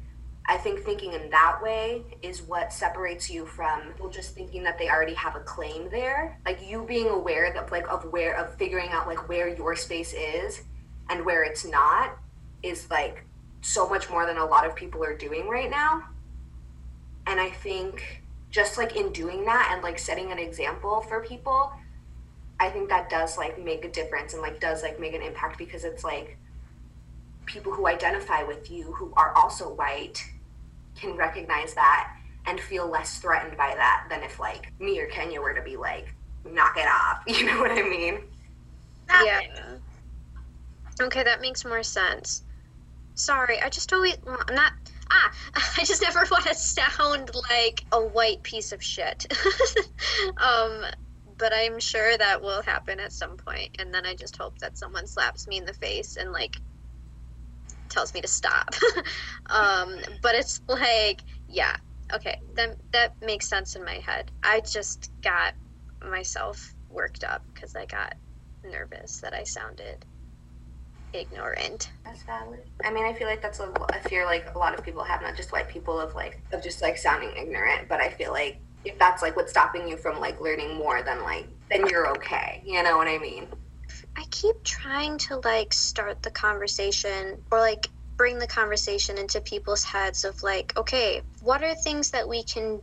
I think thinking in that way is what separates you from people just thinking that they already have a claim there. Like you being aware that like of where of figuring out like where your space is and where it's not is like so much more than a lot of people are doing right now. And I think just like in doing that and like setting an example for people, I think that does like make a difference and like does like make an impact because it's like people who identify with you who are also white can recognize that and feel less threatened by that than if like me or Kenya were to be like, knock it off. [laughs] You know what I mean? Yeah. Okay, that makes more sense. Sorry, I just always I'm not ah [laughs] I just never [laughs] want to sound like a white piece of shit. um but I'm sure that will happen at some point and then I just hope that someone slaps me in the face and like tells me to stop. [laughs] um but it's like yeah, okay. That that makes sense in my head. I just got myself worked up cuz I got nervous that I sounded ignorant. That's valid. I mean, I feel like that's a, a fear like a lot of people have, not just white people, of like of just like sounding ignorant. But I feel like if that's like what's stopping you from like learning more, then like then you're okay. You know what I mean? I keep trying to like start the conversation or like bring the conversation into people's heads of like, okay, what are things that we can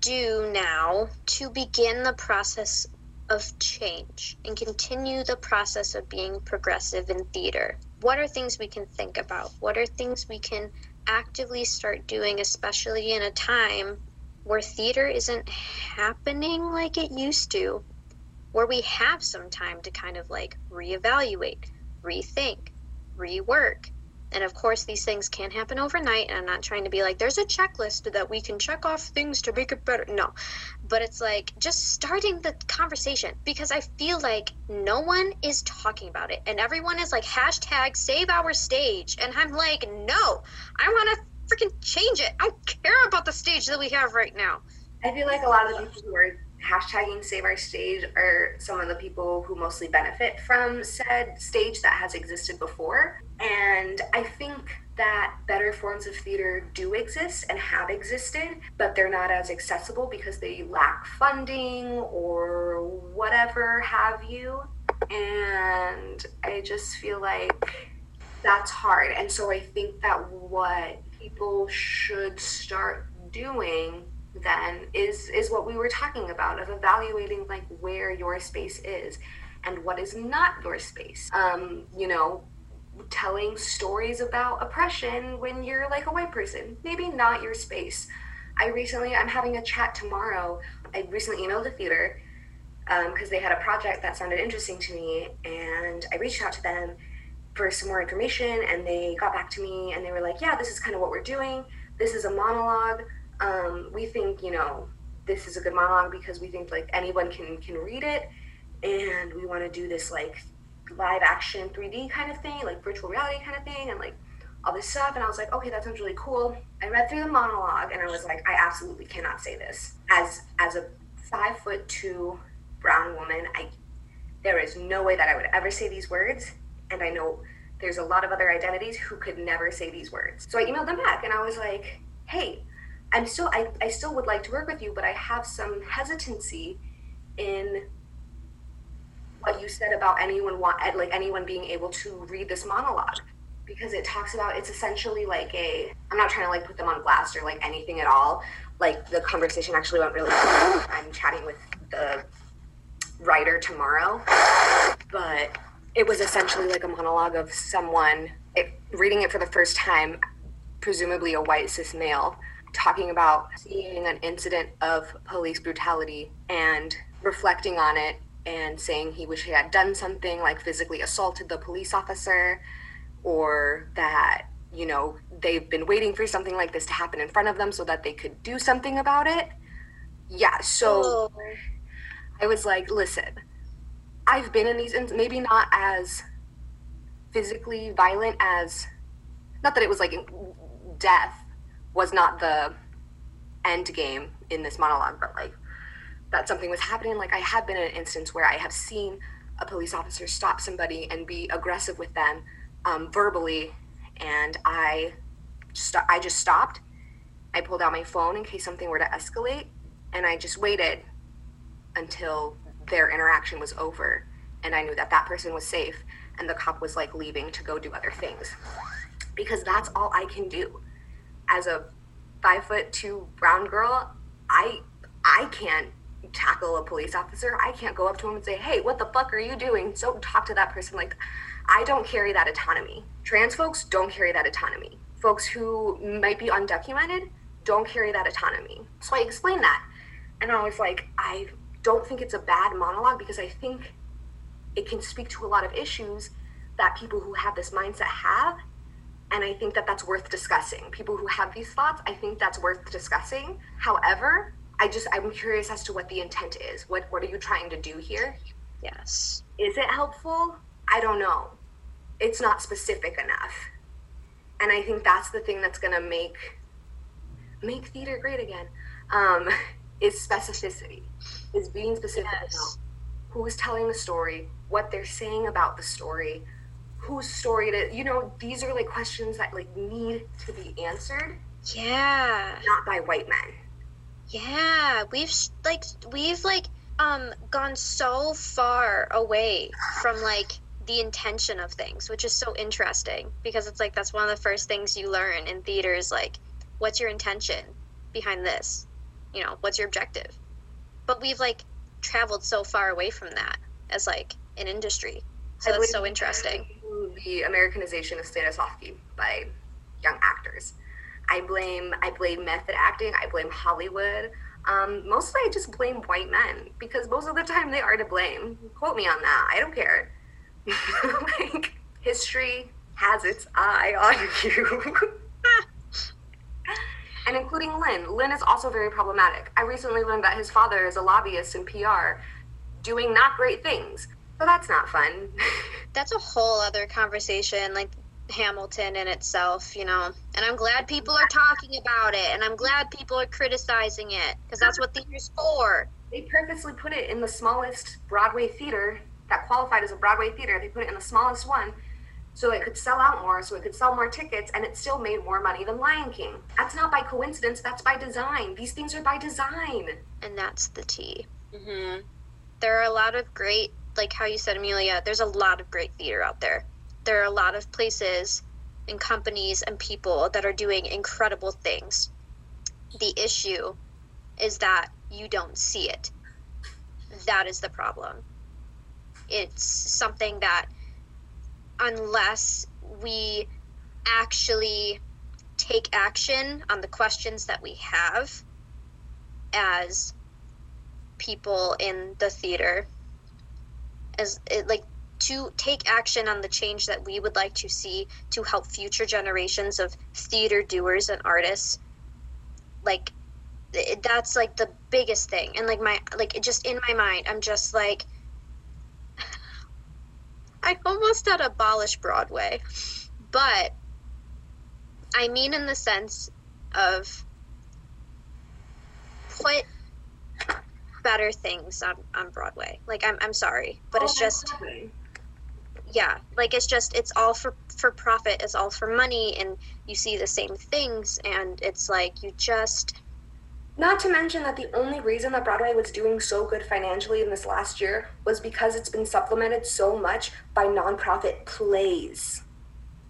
do now to begin the process of change and continue the process of being progressive in theater? What are things we can think about? What are things we can actively start doing, especially in a time where theater isn't happening like it used to? Where we have some time to kind of like reevaluate, rethink, rework. And of course, these things can't happen overnight. And I'm not trying to be like, there's a checklist that we can check off things to make it better. No. But it's like just starting the conversation because I feel like no one is talking about it. And everyone is like, hashtag save our stage. And I'm like, no, I want to freaking change it. I don't care about the stage that we have right now. I feel like a lot of the people who are hashtagging Save Our Stage are some of the people who mostly benefit from said stage that has existed before. And I think that better forms of theater do exist and have existed, but they're not as accessible because they lack funding or whatever have you. And I just feel like that's hard. And so I think that what people should start doing then is is what we were talking about of evaluating like where your space is and what is not your space. Um, you know, telling stories about oppression when you're like a white person. Maybe not your space. I recently, I'm having a chat tomorrow. I recently emailed a theater because um, they had a project that sounded interesting to me, and I reached out to them for some more information, and they got back to me and they were like, "Yeah, this is kind of what we're doing. This is a monologue. Um, we think, you know, this is a good monologue because we think like anyone can can read it, and we want to do this like live action 3D kind of thing, like virtual reality kind of thing, and like all this stuff. And I was like, okay, that sounds really cool. I read through the monologue and I was like, I absolutely cannot say this. As as a five foot two brown woman, I there is no way that I would ever say these words. And I know there's a lot of other identities who could never say these words. So I emailed them back and I was like, hey, I'm still I, I still would like to work with you, but I have some hesitancy in what you said about anyone want eh, like anyone being able to read this monologue. Because it talks about it's essentially like a i'm not trying to like put them on blast or like anything at all. Like the conversation actually went really well. I'm chatting with the writer tomorrow. But it was essentially like a monologue of someone it, reading it for the first time presumably a white cis male talking about seeing an incident of police brutality and reflecting on it and saying he wish he had done something like physically assaulted the police officer or that you know they've been waiting for something like this to happen in front of them so that they could do something about it yeah so oh. i was like listen i've been in these maybe not as physically violent as not that it was like death was not the end game in this monologue but like that something was happening. Like I have been in an instance where I have seen a police officer stop somebody and be aggressive with them um, verbally, and I st- I just stopped. I pulled out my phone in case something were to escalate, and I just waited until their interaction was over, and I knew that that person was safe, and the cop was like leaving to go do other things, because that's all I can do. As a five foot two brown girl, I I can't tackle a police officer. I can't go up to him and say, hey, what the fuck are you doing? So talk to that person like I don't carry that autonomy. Trans folks don't carry that autonomy. Folks who might be undocumented don't carry that autonomy. So I explained that. And I was like, I don't think it's a bad monologue because I think it can speak to a lot of issues that people who have this mindset have. And I think that that's worth discussing. People who have these thoughts, I think that's worth discussing. However, I just I'm curious as to what the intent is. What what are you trying to do here? Yes. Is it helpful? I don't know. It's not specific enough. And I think that's the thing that's gonna make make theater great again. Um, [laughs] is specificity. Is being specific yes. about who's telling the story, what they're saying about the story, whose story it is. You know, these are like questions that like need to be answered. Yeah. Not by white men. Yeah, we've like we've like um gone so far away from like the intention of things, which is so interesting because it's like that's one of the first things you learn in theater is like what's your intention behind this? You know, what's your objective? But we've like traveled so far away from that as like an industry. So that's so interesting. The Americanization of Stanislavski by young actors. I blame I blame method acting. I blame Hollywood. Um, mostly, I just blame white men because most of the time they are to blame. Quote me on that. I don't care. [laughs] like history has its eye on you. [laughs] and including Lin. Lin is also very problematic. I recently learned that his father is a lobbyist in PR, doing not great things. So that's not fun. [laughs] that's a whole other conversation. Like Hamilton in itself, you know. And I'm glad people are talking about it, and I'm glad people are criticizing it because that's what theater's for. They purposely put it in the smallest Broadway theater that qualified as a Broadway theater. They put it in the smallest one so it could sell out more, so it could sell more tickets, and it still made more money than Lion King. That's not by coincidence, that's by design. These things are by design. And that's the T. hmm There are a lot of great, like how you said, Amelia, there's a lot of great theater out there. There are a lot of places and companies and people that are doing incredible things. The issue is that you don't see it. That is the problem. It's something that, unless we actually take action on the questions that we have as people in the theater, as it, like to take action on the change that we would like to see to help future generations of theater doers and artists like it, that's like the biggest thing. And like my like it just in my mind i'm just like [sighs] i almost had abolish broadway. But i mean in the sense of put better things on, on broadway. Like i'm, I'm sorry but it's oh, just yeah like it's just it's all for for profit it's all for money and you see the same things and it's like you just Not to mention that the only reason that Broadway was doing so good financially in this last year was because it's been supplemented so much by nonprofit plays.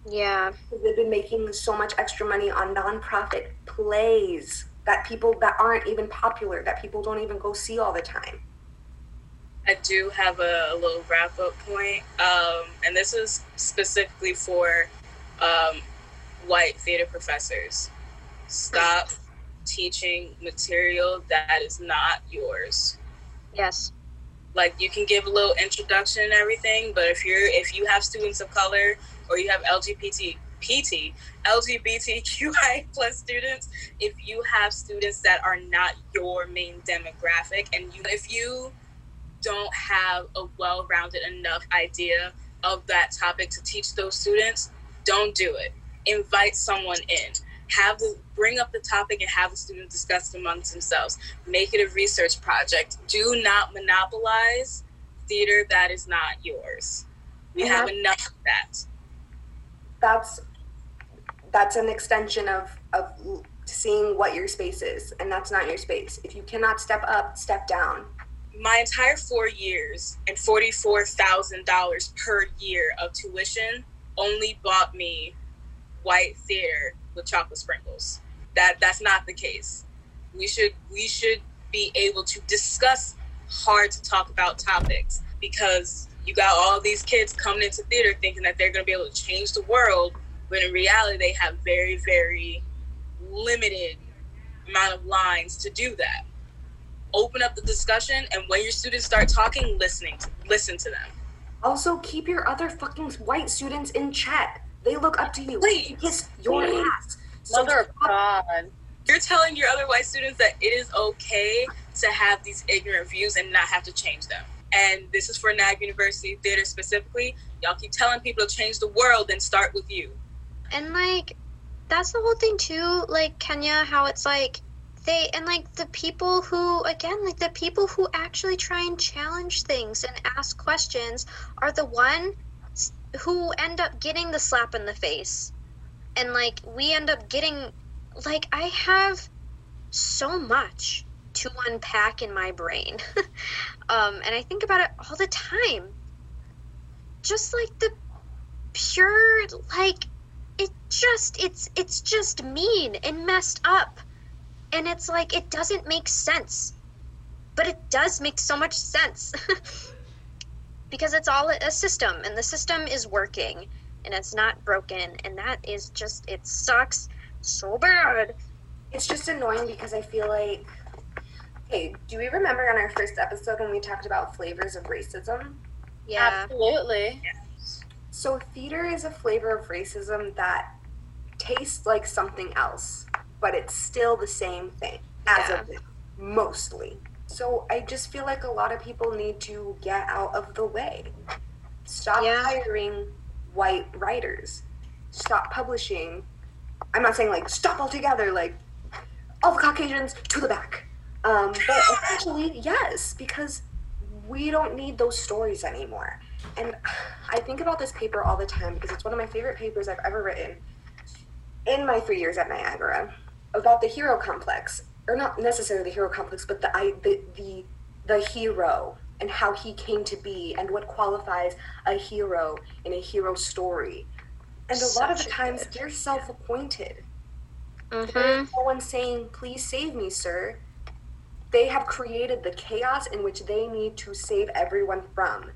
yeah. They've been making so much extra money on nonprofit plays that people that aren't even popular, that people don't even go see all the time. I do have a, a little wrap up point, um, and this is specifically for um, white theater professors. Stop teaching material that is not yours. yes Like you can give a little introduction and everything, but if you're if you have students of color or you have LGBT PT LGBTQI [laughs] plus students, if you have students that are not your main demographic, and you if you don't have a well-rounded enough idea of that topic to teach those students, don't do it. Invite someone in. Have the bring up the topic and have the students discuss it amongst themselves. Make it a research project. Do not monopolize theater that is not yours. We And have enough of that. That's that's an extension of of seeing what your space is, and that's not your space. If you cannot step up, step down. my entire four years and forty-four thousand dollars per year of tuition only bought me white theater with chocolate sprinkles. That that's not the case. We should we should be able to discuss hard to talk about topics because you got all these kids coming into theater thinking that they're going to be able to change the world when in reality they have very very limited amount of lines to do that open up the discussion and when your students start talking listening to, listen to them Also, keep your other fucking white students in check. They look up to you. Please. kiss your Please. ass. So Mother of stop- God. you're telling your other white students that it is okay to have these ignorant views and not have to change them and this is for nag university theater specifically y'all keep telling people to change the world and start with you and like that's the whole thing too like kenya how it's like they and like the people who again like the people who actually try and challenge things and ask questions are the one who end up getting the slap in the face. And like we end up getting like i have so much to unpack in my brain. [laughs] Um and i think about it all the time. Just like the pure like it just it's it's just mean and messed up and it's like it doesn't make sense but it does make so much sense [laughs] because it's all a system and the system is working and it's not broken and that is just it sucks so bad It's just annoying because I feel like. Hey, do we remember on our first episode when we talked about flavors of racism? yeah Absolutely. So, theater is a flavor of racism that tastes like something else, but it's still the same thing as Yeah. of mostly. So, I just feel like a lot of people need to get out of the way. Stop Yeah. hiring white writers. Stop publishing. I'm not saying like stop altogether, like all the Caucasians to the back. Um, but [laughs] essentially, yes, because we don't need those stories anymore. And [sighs] I think about this paper all the time because it's one of my favorite papers I've ever written in my three years at Niagara about the hero complex, or not necessarily the hero complex, but the I, the the the hero and how he came to be and what qualifies a hero in a hero story. And a lot of the times good- they're self-appointed. Mm-hmm. There's no one saying, "Please save me, sir." They have created the chaos in which they need to save everyone from,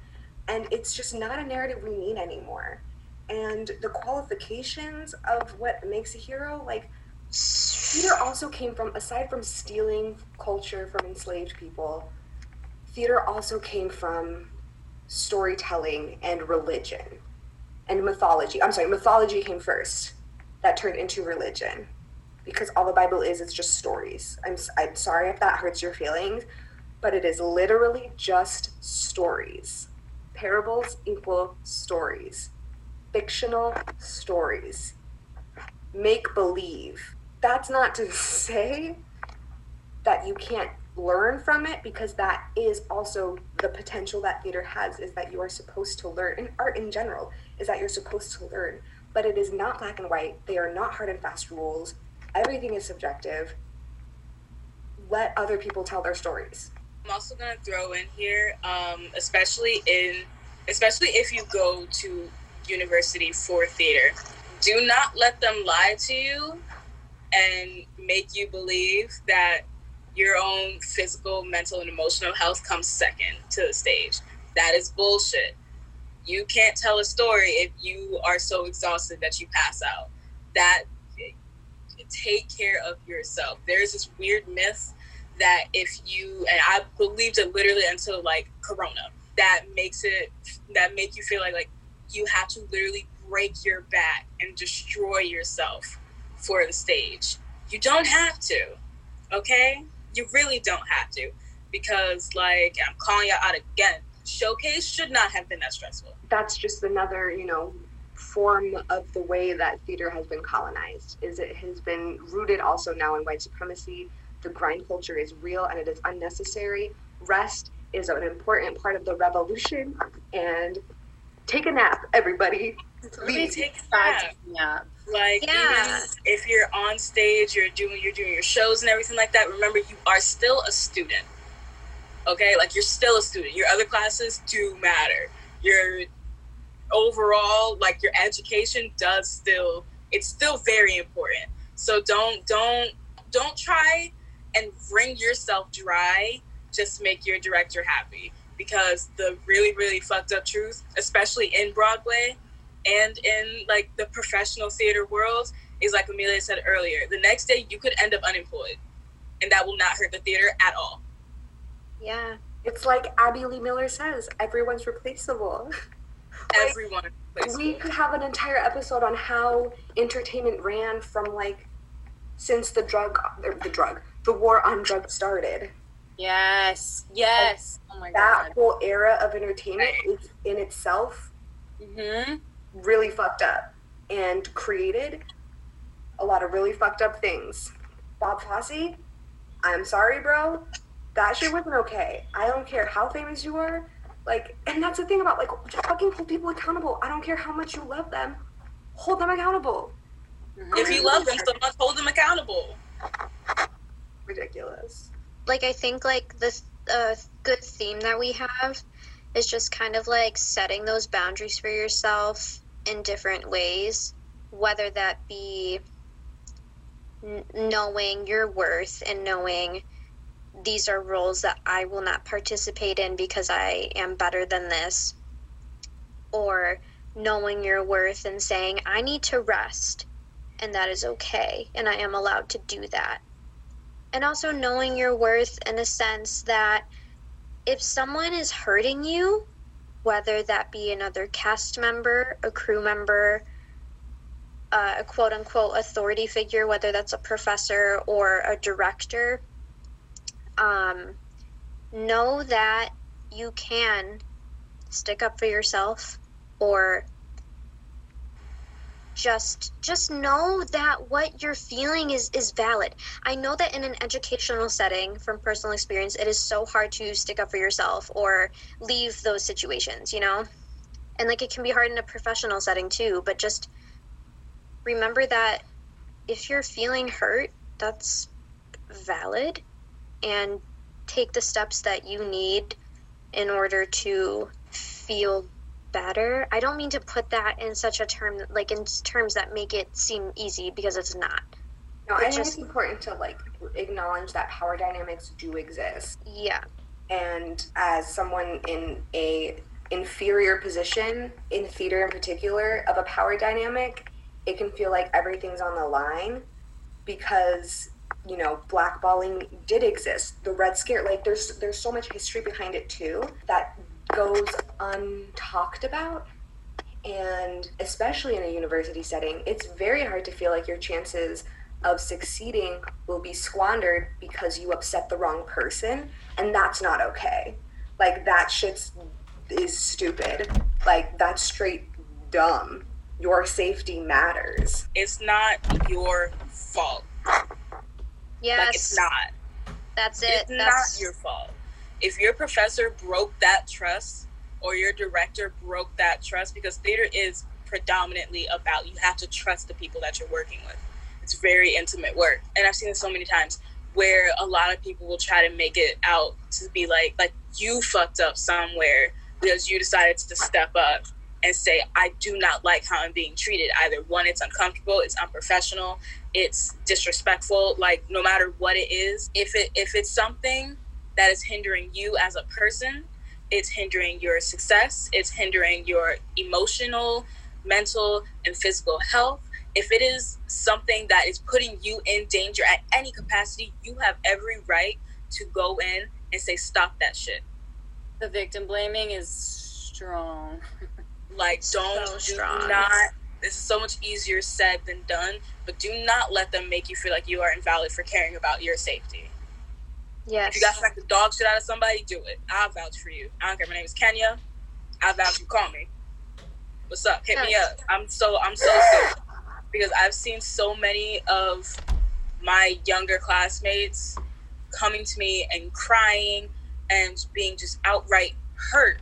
and it's just not a narrative we need anymore. And the qualifications of what makes a hero, like theater, also came from aside from stealing culture from enslaved people. Theater also came from storytelling and religion and mythology. I'm sorry, mythology came first. That turned into religion because all the Bible is is just stories. I'm I'm sorry if that hurts your feelings, but it is literally just stories. Parables equal stories. Fictional stories. Make believe. That's not to [laughs] say that you can't learn from it because that is also the potential that theater has is that you are supposed to learn and art in general is that you're supposed to learn but it is not black and white they are not hard and fast rules everything is subjective let other people tell their stories I'm also gonna throw in here, um, especially in, especially if you go to university for theater, do not let them lie to you and make you believe that your own physical, mental, and emotional health comes second to the stage. That is bullshit. You can't tell a story if you are so exhausted that you pass out. That take care of yourself. There's this weird myth that if you and I believed it literally until like Corona, that makes it that make you feel like like you have to literally break your back and destroy yourself for the stage. You don't have to, okay? You really don't have to because like I'm calling you out again. Showcase should not have been that stressful. that's just another you know form of the way that theater has been colonized is it has been rooted also now in white supremacy the grind culture is real and it is unnecessary rest is an important part of the revolution and take a nap everybody Really please take a nap. yeah. Like Yeah. even if you're on stage, you're doing you're doing your shows and everything like that. Remember, you are still a student. Okay, like you're still a student. Your other classes do matter. Your overall, like your education, does still it's still very important. So don't don't don't try and wring yourself dry just to make your director happy. Because the really really fucked up truth, especially in Broadway, and in like the professional theater world is like Amelia said earlier. The next day you could end up unemployed, and that will not hurt the theater at all. Yeah. it's like abby lee miller says everyone's replaceable [laughs] Like, Everyone. we could have an entire episode on how entertainment ran from like since the drug the drug the war on drugs started Yes. Yes. Oh my that god. whole era of entertainment is in itself Mm-hmm. really fucked up and created a lot of really fucked up things. Bob Fosse, I'm sorry, bro. That shit wasn't okay. I don't care how famous you are. Like, and that's the thing about like fucking hold people accountable. I don't care how much you love them. Hold them accountable. If you love them so much, hold them accountable. Ridiculous. like I think like the uh, good theme that we have is just kind of like setting those boundaries for yourself in different ways, whether that be n- knowing your worth and knowing these are roles that I will not participate in because I am better than this, or knowing your worth and saying I need to rest and that is okay and I am allowed to do that and also knowing your worth in a sense that if someone is hurting you, whether that be another cast member, a crew member, uh, a quote unquote authority figure, whether that's a professor or a director, um, know that you can stick up for yourself or just just know that what you're feeling is is valid I know that in an educational setting, from personal experience, it is so hard to stick up for yourself or leave those situations, you know? and like it can be hard in a professional setting too but just remember that if you're feeling hurt that's valid and take the steps that you need in order to feel better. I don't mean to put that in such a term like in terms that make it seem easy because it's not. No, I It's think just- it's important to like acknowledge that power dynamics do exist. yeah. And as someone in a inferior position in theater in particular of a power dynamic it can feel like everything's on the line because you know blackballing did exist. The red scare like there's there's so much history behind it too that goes untalked about and especially in a university setting it's very hard to feel like your chances of succeeding will be squandered because you upset the wrong person and that's not okay like that shit is stupid like that's straight dumb your safety matters It's not your fault. yes Like it's not. that's it It's that's not your fault. If your professor broke that trust or your director broke that trust, because theater is predominantly about you have to trust the people that you're working with. It's very intimate work. And I've seen it so many times where a lot of people will try to make it out to be like like you fucked up somewhere because you decided to step up and say I do not like how I'm being treated. Either one, it's uncomfortable, it's unprofessional, it's disrespectful. Like no matter what it is, if it if it's something that is hindering you as a person, it's hindering your success, it's hindering your emotional, mental, and physical health. If it is something that is putting you in danger at any capacity, you have every right to go in and say, stop that shit. The victim blaming is strong. Like, [laughs] don't So do not. This is so much easier said than done. But do not let them make you feel like you are invalid for caring about your safety. Yes If you got to smack the dog shit out of somebody, do it. I'll vouch for you. I don't care. My name is Kenya. I'll vouch. You call me. What's up? Hit me up. I'm so I'm so sick because I've seen so many of my younger classmates coming to me and crying and being just outright hurt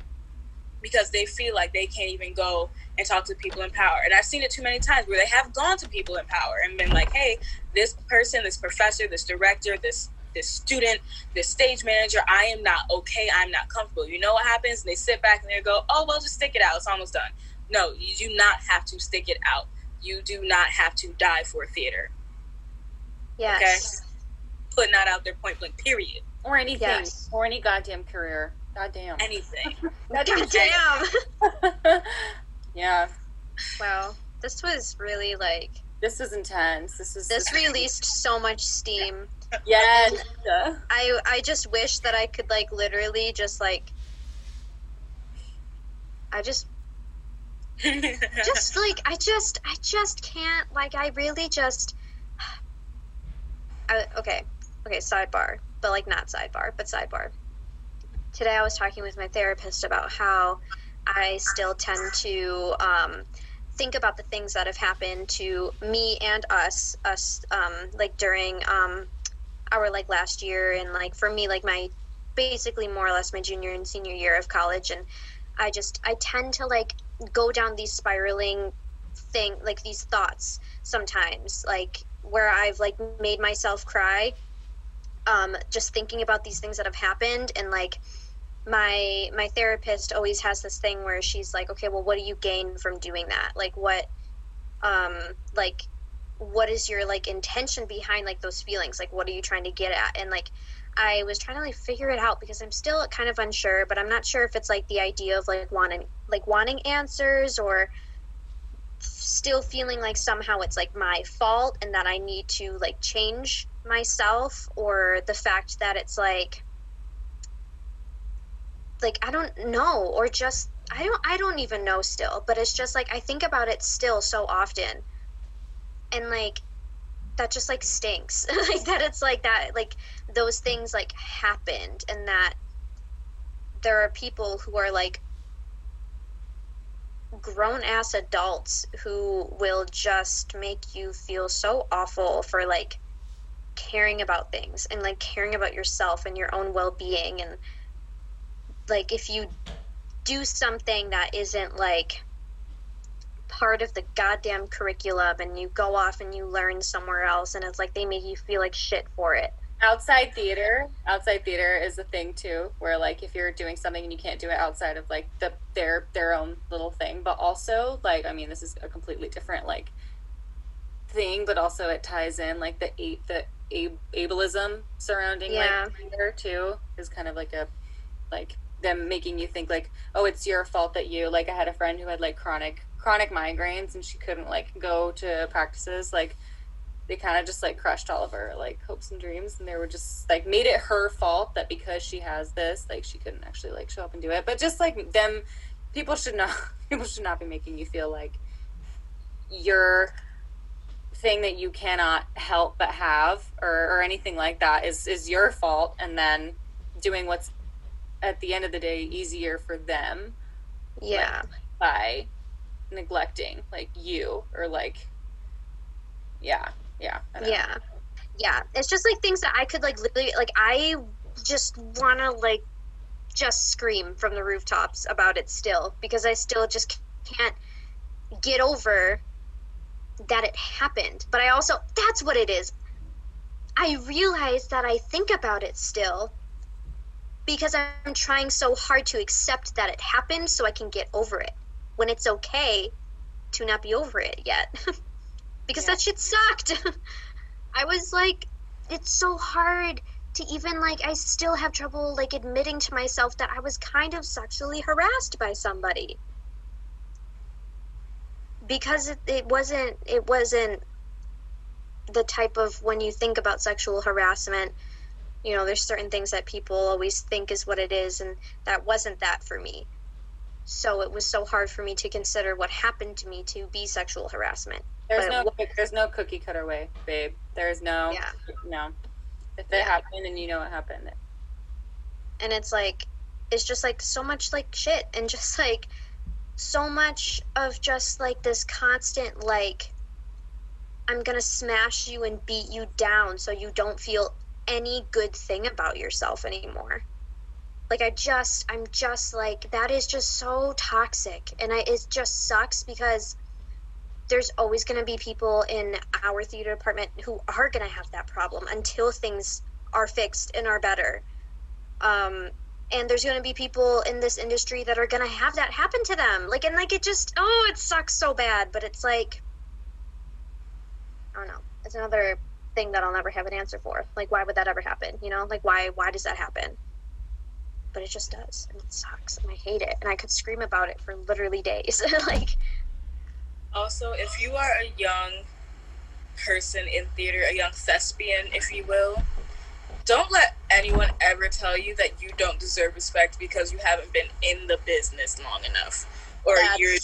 because they feel like they can't even go and talk to people in power. And I've seen it too many times where they have gone to people in power and been like, "Hey, this person, this professor, this director, this this student, this stage manager, I am not okay. I'm not comfortable." You know what happens? And they sit back and they go, "Oh, well, just stick it out. It's almost done." No, you do not have to stick it out. You do not have to die for theater. yes Putting that out there point blank, period. Or anything. Yes. Or any goddamn career. Goddamn. Anything. [laughs] God damn [laughs] yeah. wow this was really like This was intense. This was this released so much steam Yes. I I just wish that I could like literally just like I just [laughs] just like I just I just can't like I really just I, okay okay sidebar but like not sidebar but sidebar today I was talking with my therapist about how I still tend to um, think about the things that have happened to me and us us um, like during um, our like last year and like for me like my basically more or less my junior and senior year of college and I just I tend to like go down these spiraling thing like these thoughts sometimes like where I've like made myself cry um just thinking about these things that have happened and like my my therapist always has this thing where she's like okay well what do you gain from doing that? Like what um like what is your like intention behind like those feelings? Like what are you trying to get at? And like i was trying to like figure it out because i'm still kind of unsure but i'm not sure if it's like the idea of like wanting like wanting answers or still feeling like somehow it's like my fault and that i need to like change myself or the fact that it's like like i don't know or just i don't i don't even know still but it's just like i think about it still so often and like that just like stinks. [laughs] Like that it's like that like those things like happened and that there are people who are like grown ass adults who will just make you feel so awful for like caring about things and like caring about yourself and your own well-being and like if you do something that isn't like part of the goddamn curriculum and you go off and you learn somewhere else and it's like they make you feel like shit for it. outside theater outside theater is a thing too where like if you're doing something and you can't do it outside of like the their their own little thing but also like i mean this is a completely different like thing but also it ties in like the eight the ableism surrounding Yeah. like theater too is kind of like a like them making you think like oh it's your fault that you like i had a friend who had like chronic chronic migraines and she couldn't like go to practices like they kind of just like crushed all of her like hopes and dreams and they were just like made it her fault that because she has this like she couldn't actually like show up and do it. But just like them people should not [laughs] people should not be making you feel like your thing that you cannot help but have or, or anything like that is is your fault and then doing what's at the end of the day easier for them Yeah. by neglecting like you or like yeah yeah. Yeah. Yeah. It's just like things that I could like literally like I just wanna like just scream from the rooftops about it still because I still just can't get over that it happened. But I also that's what it is. I realize that I think about it still because I'm trying so hard to accept that it happened so I can get over it. When it's okay to not be over it yet. [laughs] because Yeah. that shit sucked. [laughs] I was like, it's so hard to even like, I still have trouble like admitting to myself that I was kind of sexually harassed by somebody. Because it, it wasn't, it wasn't the type of when you think about sexual harassment, you know, there's certain things that people always think is what it is, and that wasn't that for me. So it was so hard for me to consider what happened to me to be sexual harassment. there's but no there's no cookie cutter way babe there's no Yeah. no if it Yeah. happened and you know it happened and it's like it's just like so much like shit and [laughs] just like so much of just like this constant like i'm gonna smash you and beat you down so you don't feel any good thing about yourself anymore. Like i just i'm just like that is just so toxic. And i it just sucks because there's always going to be people in our theater department who are going to have that problem until things are fixed and are better. Um and there's going to be people in this industry that are going to have that happen to them. Like and like it just oh it sucks so bad. But it's like i don't know. It's another thing that i'll never have an answer for. Like why would that ever happen you know? Like why why does that happen? But it just does and it sucks and i hate it and i could scream about it for literally days [laughs] like. Also, if you are a young person in theater, a young thespian, if you will, don't let anyone ever tell you that you don't deserve respect because you haven't been in the business long enough or That's- you're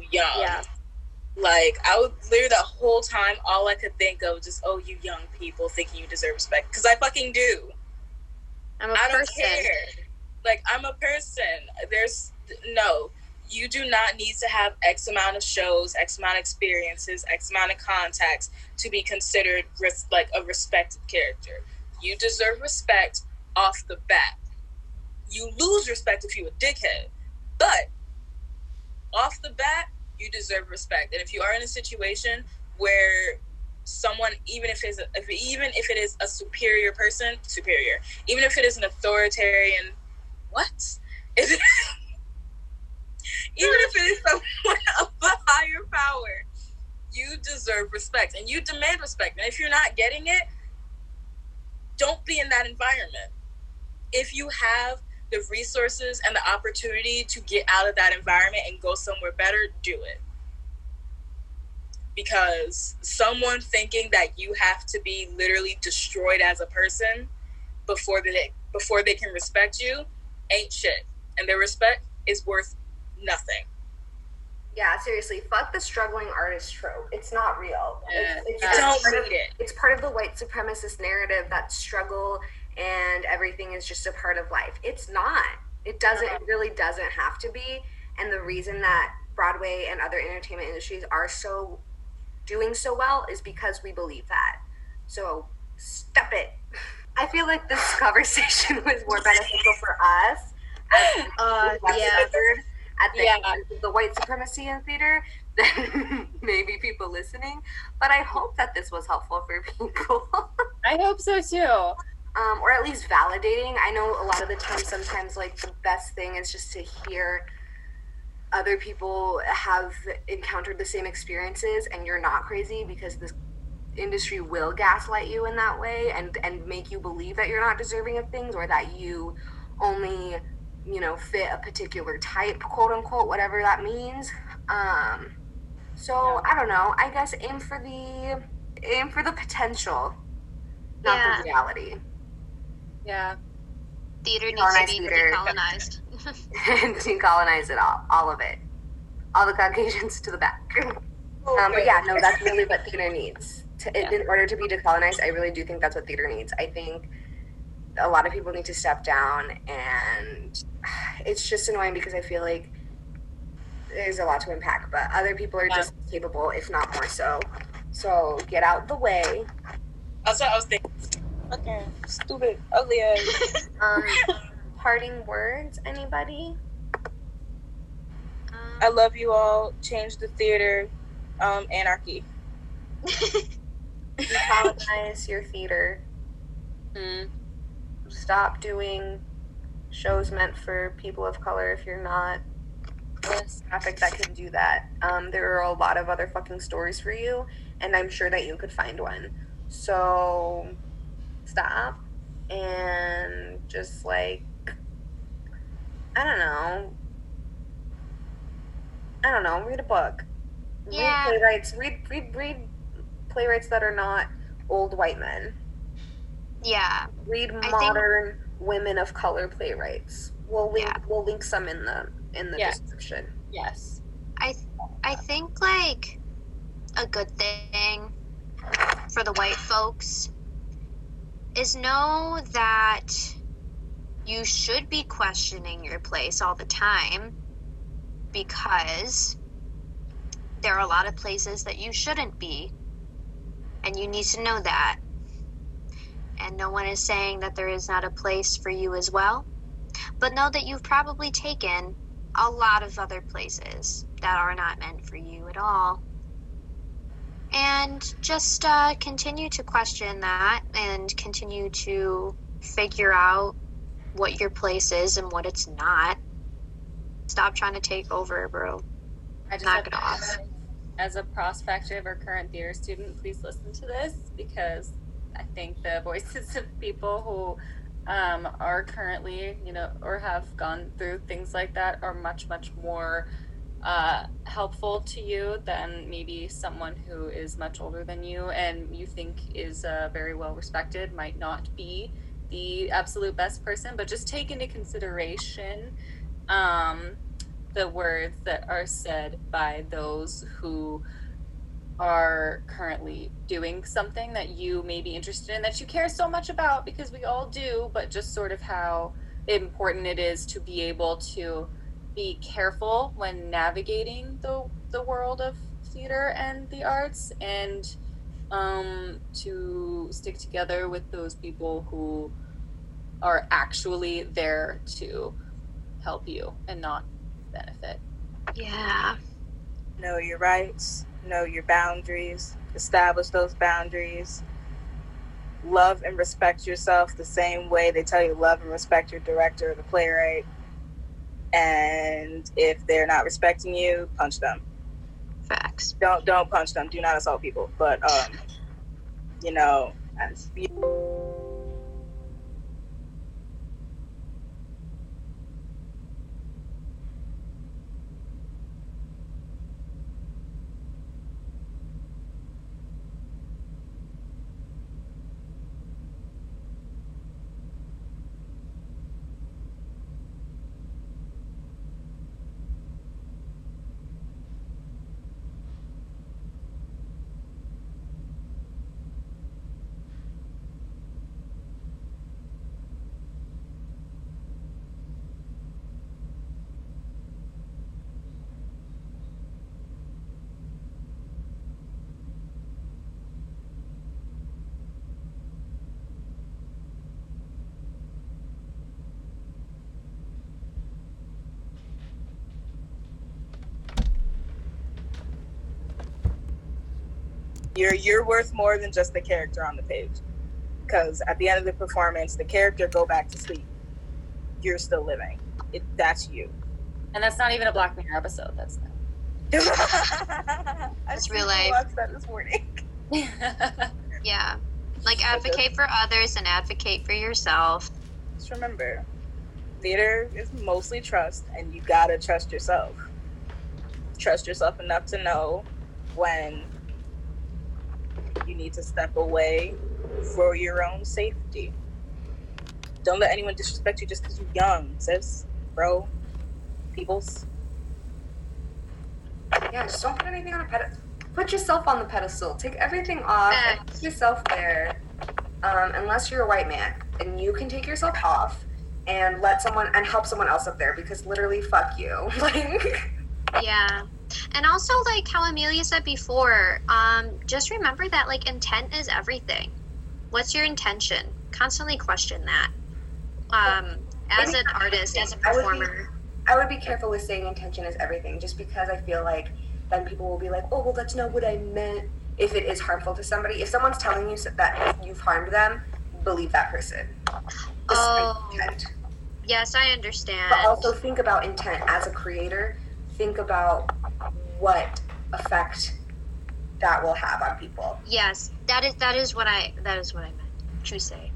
too young. yeah Like, I would literally the whole time, all I could think of was just, oh, you young people thinking you deserve respect. Because I fucking do. i'm a I don't person care. Like I'm a person. There's no. You do not need to have X amount of shows, X amount of experiences, X amount of contacts to be considered res- like a respected character. You deserve respect off the bat. You lose respect if you a dickhead, but off the bat, you deserve respect. And if you are in a situation where someone, even if it's if even if it is a superior person, superior, even if it is an authoritarian, what? It, [laughs] even if it is someone [laughs] of a higher power, you deserve respect and you demand respect. And if you're not getting it, don't be in that environment. If you have the resources and the opportunity to get out of that environment and go somewhere better, do it. Because someone thinking that you have to be literally destroyed as a person before they before they can respect you ain't shit. And their respect is worth nothing. Yeah, seriously, fuck the struggling artist trope. It's not real. Yeah, It's, it's, I don't part of, it. it's part of the white supremacist narrative that struggle and everything is just a part of life. It's not. It doesn't. It really doesn't have to be. And the reason that Broadway and other entertainment industries are so doing so well is because we believe that. So step it. I feel like this [laughs] conversation [laughs] was more beneficial for us Uh, yeah. at the, Yeah. the white supremacy in theater, then [laughs] maybe people listening. But I hope that this was helpful for people. I hope so too. Um, or at least validating. I know a lot of the time, sometimes like the best thing is just to hear other people have encountered the same experiences, and you're not crazy because this industry will gaslight you in that way and and make you believe that you're not deserving of things or that you only you know fit a particular type quote unquote whatever that means um so i don't know i guess aim for the aim for the potential not Yeah. the reality Yeah. Theater needs to be theater. [laughs] decolonized. and decolonize it all, all of it, all the Caucasians to the back. [laughs] Um, but yeah, no, that's really what theater needs. To, Yeah. In order to be decolonized, I really do think that's what theater needs. I think a lot of people need to step down, and [sighs] it's just annoying because I feel like there's a lot to unpack, but other people are Yeah. just capable, if not more so. So get out the way. That's what I was thinking. Okay, stupid, ugly ass. [laughs] Um, parting words, anybody? I love you all. Change the theater. Um, anarchy. [laughs] Decolonize your theater. Mm. stop doing shows meant for people of color if you're not Yes. traffic that can do that. Um, there are a lot of other fucking stories for you, and I'm sure that you could find one. So stop and just like I don't know. I don't know. Read a book. Yeah. Read playwrights. Read read read playwrights that are not old white men yeah. read think- modern women of color playwrights. We'll link Yeah. we'll link some in the in the description. Yes. I I think like a good thing for the white folks is know that you should be questioning your place all the time because there are a lot of places that you shouldn't be and you need to know that and no one is saying that there is not a place for you as well but know that you've probably taken a lot of other places that are not meant for you at all. And just uh, continue to question that and continue to figure out what your place is and what it's not. Stop trying to take over, bro. I just Knock it off. As a prospective or current theater student, please listen to this because I think the [laughs] voices of people who um, are currently, you know, or have gone through things like that are much, much more uh, helpful to you than maybe someone who is much older than you and you think is uh, very well respected might not be the absolute best person, but just take into consideration um, the words that are said by those who are currently doing something that you may be interested in that you care so much about because we all do, but just sort of how important it is to be able to be careful when navigating the the world of theater and the arts and um, to stick together with those people who are actually there to help you and not benefit. Yeah. Know your rights. Know your boundaries. Establish those boundaries. Love and respect yourself the same way they tell you love and respect your director or the playwright. And if they're not respecting you, punch them. Facts. Don't don't punch them. Do not assault people. But um, you know, as- You're you're worth more than just the character on the page. Because at the end of the performance, the character go back to sleep. You're still living. It that's you. And that's not even a Black Mirror episode. That's [laughs] I It's just real life. watched that this morning. [laughs] Yeah. Like advocate for others and advocate for yourself. Just remember, theater is mostly trust, and you gotta trust yourself. Trust yourself enough to know when you need to step away for your own safety. Don't let anyone disrespect you just because you're young, sis, bro, peoples. Yeah, just don't put anything on a pedestal. Put yourself on the pedestal. Take everything off and put yourself there. Um, unless you're a white man, and you can take yourself off and let someone and help someone else up there because literally, fuck you. [laughs] Like, Yeah. And also like how Amelia said before, um, just remember that like intent is everything. What's your intention? Constantly question that. Um, as an artist, as a I would be- performer. I would be careful with saying intention is everything, just because I feel like then people will be like, oh, well, that's not what I meant. If it is harmful to somebody, if someone's telling you that you've harmed them, believe that person. Oh. intent. Yes, I understand. But also think about intent as a creator. Think about what effect that will have on people. Yes, that is that is what I that is what I meant. True say.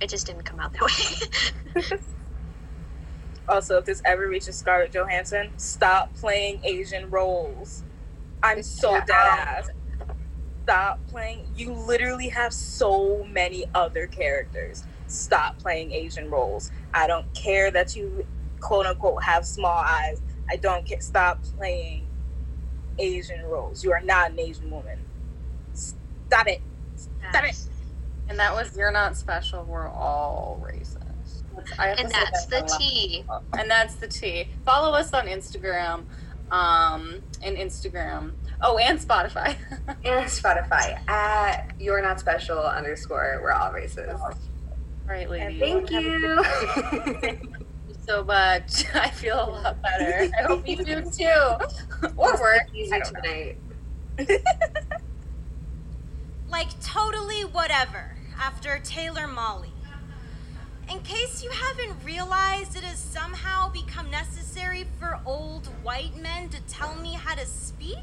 It just didn't come out that [laughs] way. [laughs] Also, if this ever reaches Scarlett Johansson, stop playing Asian roles. I'm so Yeah. dead ass. Stop playing. You literally have so many other characters. Stop playing Asian roles. I don't care that you quote unquote have small eyes. I don't care. Stop playing Asian roles. You are not an Asian woman. Stop it. Stop it. and that was You're Not Special, We're All Racist. I have and that's that the a. T. And that's the T. Follow us on Instagram. Um, and Instagram. Oh, and Spotify. [laughs] And Spotify at you're not special underscore we're all racist. right, ladies. Thank you. Thank [laughs] you so much. [laughs] I feel a lot better. I hope you do too. or work. I Easy tonight. [laughs] like totally whatever after Taylor Mali. In case you haven't realized, it has somehow become necessary for old white men to tell me how to speak.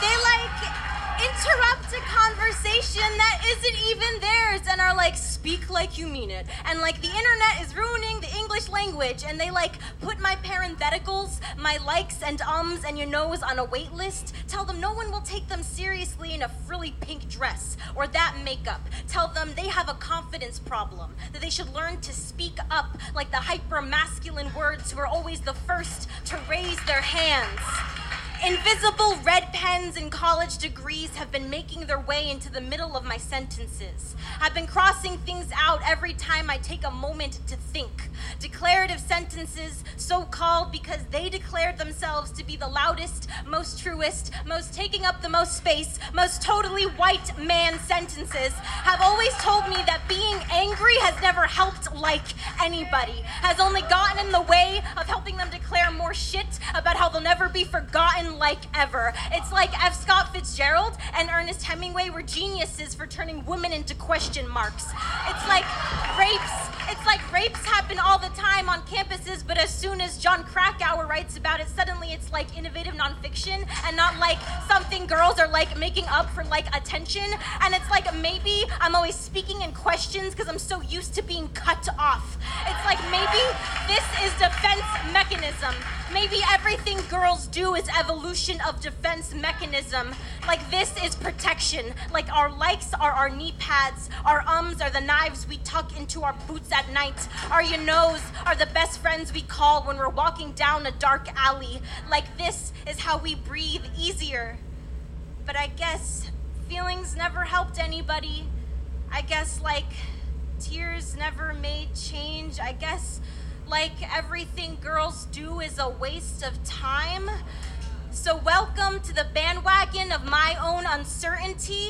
They like interrupt a conversation that isn't even theirs and are like, speak like you mean it. And like the internet is ruining the English language and they like put my parentheticals, my likes and ums and your nose on a wait list. Tell them no one will take them seriously in a frilly pink dress or that makeup. Tell them they have a confidence problem, that they should learn to speak up like the hyper masculine words who are always the first to raise their hands. Invisible red pens and college degrees have been making their way into the middle of my sentences. I've been crossing things out every time I take a moment to think. Declarative sentences, so called because they declared themselves to be the loudest, most truest, most taking up the most space, most totally white man sentences, have always told me that being angry has never helped like anybody, has only gotten in the way of helping them declare more shit about how they'll never be forgotten like ever. It's like F. Scott Fitzgerald and Ernest Hemingway were geniuses for turning women into question marks. It's like rapes. It's like rapes happen all the time on campuses, but as soon as Jon Krakauer writes about it, suddenly it's like innovative nonfiction and not like something girls are like making up for like attention. And it's like maybe I'm always speaking in questions because I'm so used to being cut off. It's like maybe this is defense mechanism. Maybe everything girls do is evolution of defense mechanism. Like this is protection. Like our likes are our knee pads. Our ums are the knives we tuck into our boots at night. Our you knows are the best friends we call when we're walking down a dark alley. Like this is how we breathe easier. But I guess feelings never helped anybody. I guess like tears never made change. I guess like everything girls do is a waste of time. So, welcome to the bandwagon of my own uncertainty.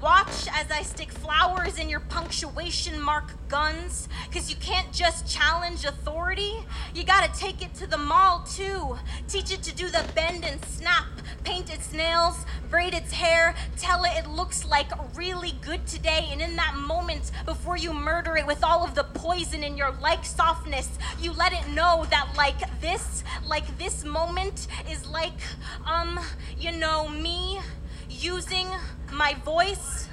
Watch as I stick flowers in your punctuation mark guns, because you can't just challenge authority. You gotta take it to the mall too. Teach it to do the bend and snap, paint its nails, braid its hair, tell it it looks like really good today, and in that moment, before you murder it with all of the poison in your like softness, you let it know that like this, like this moment is like, um, you know, me using my voice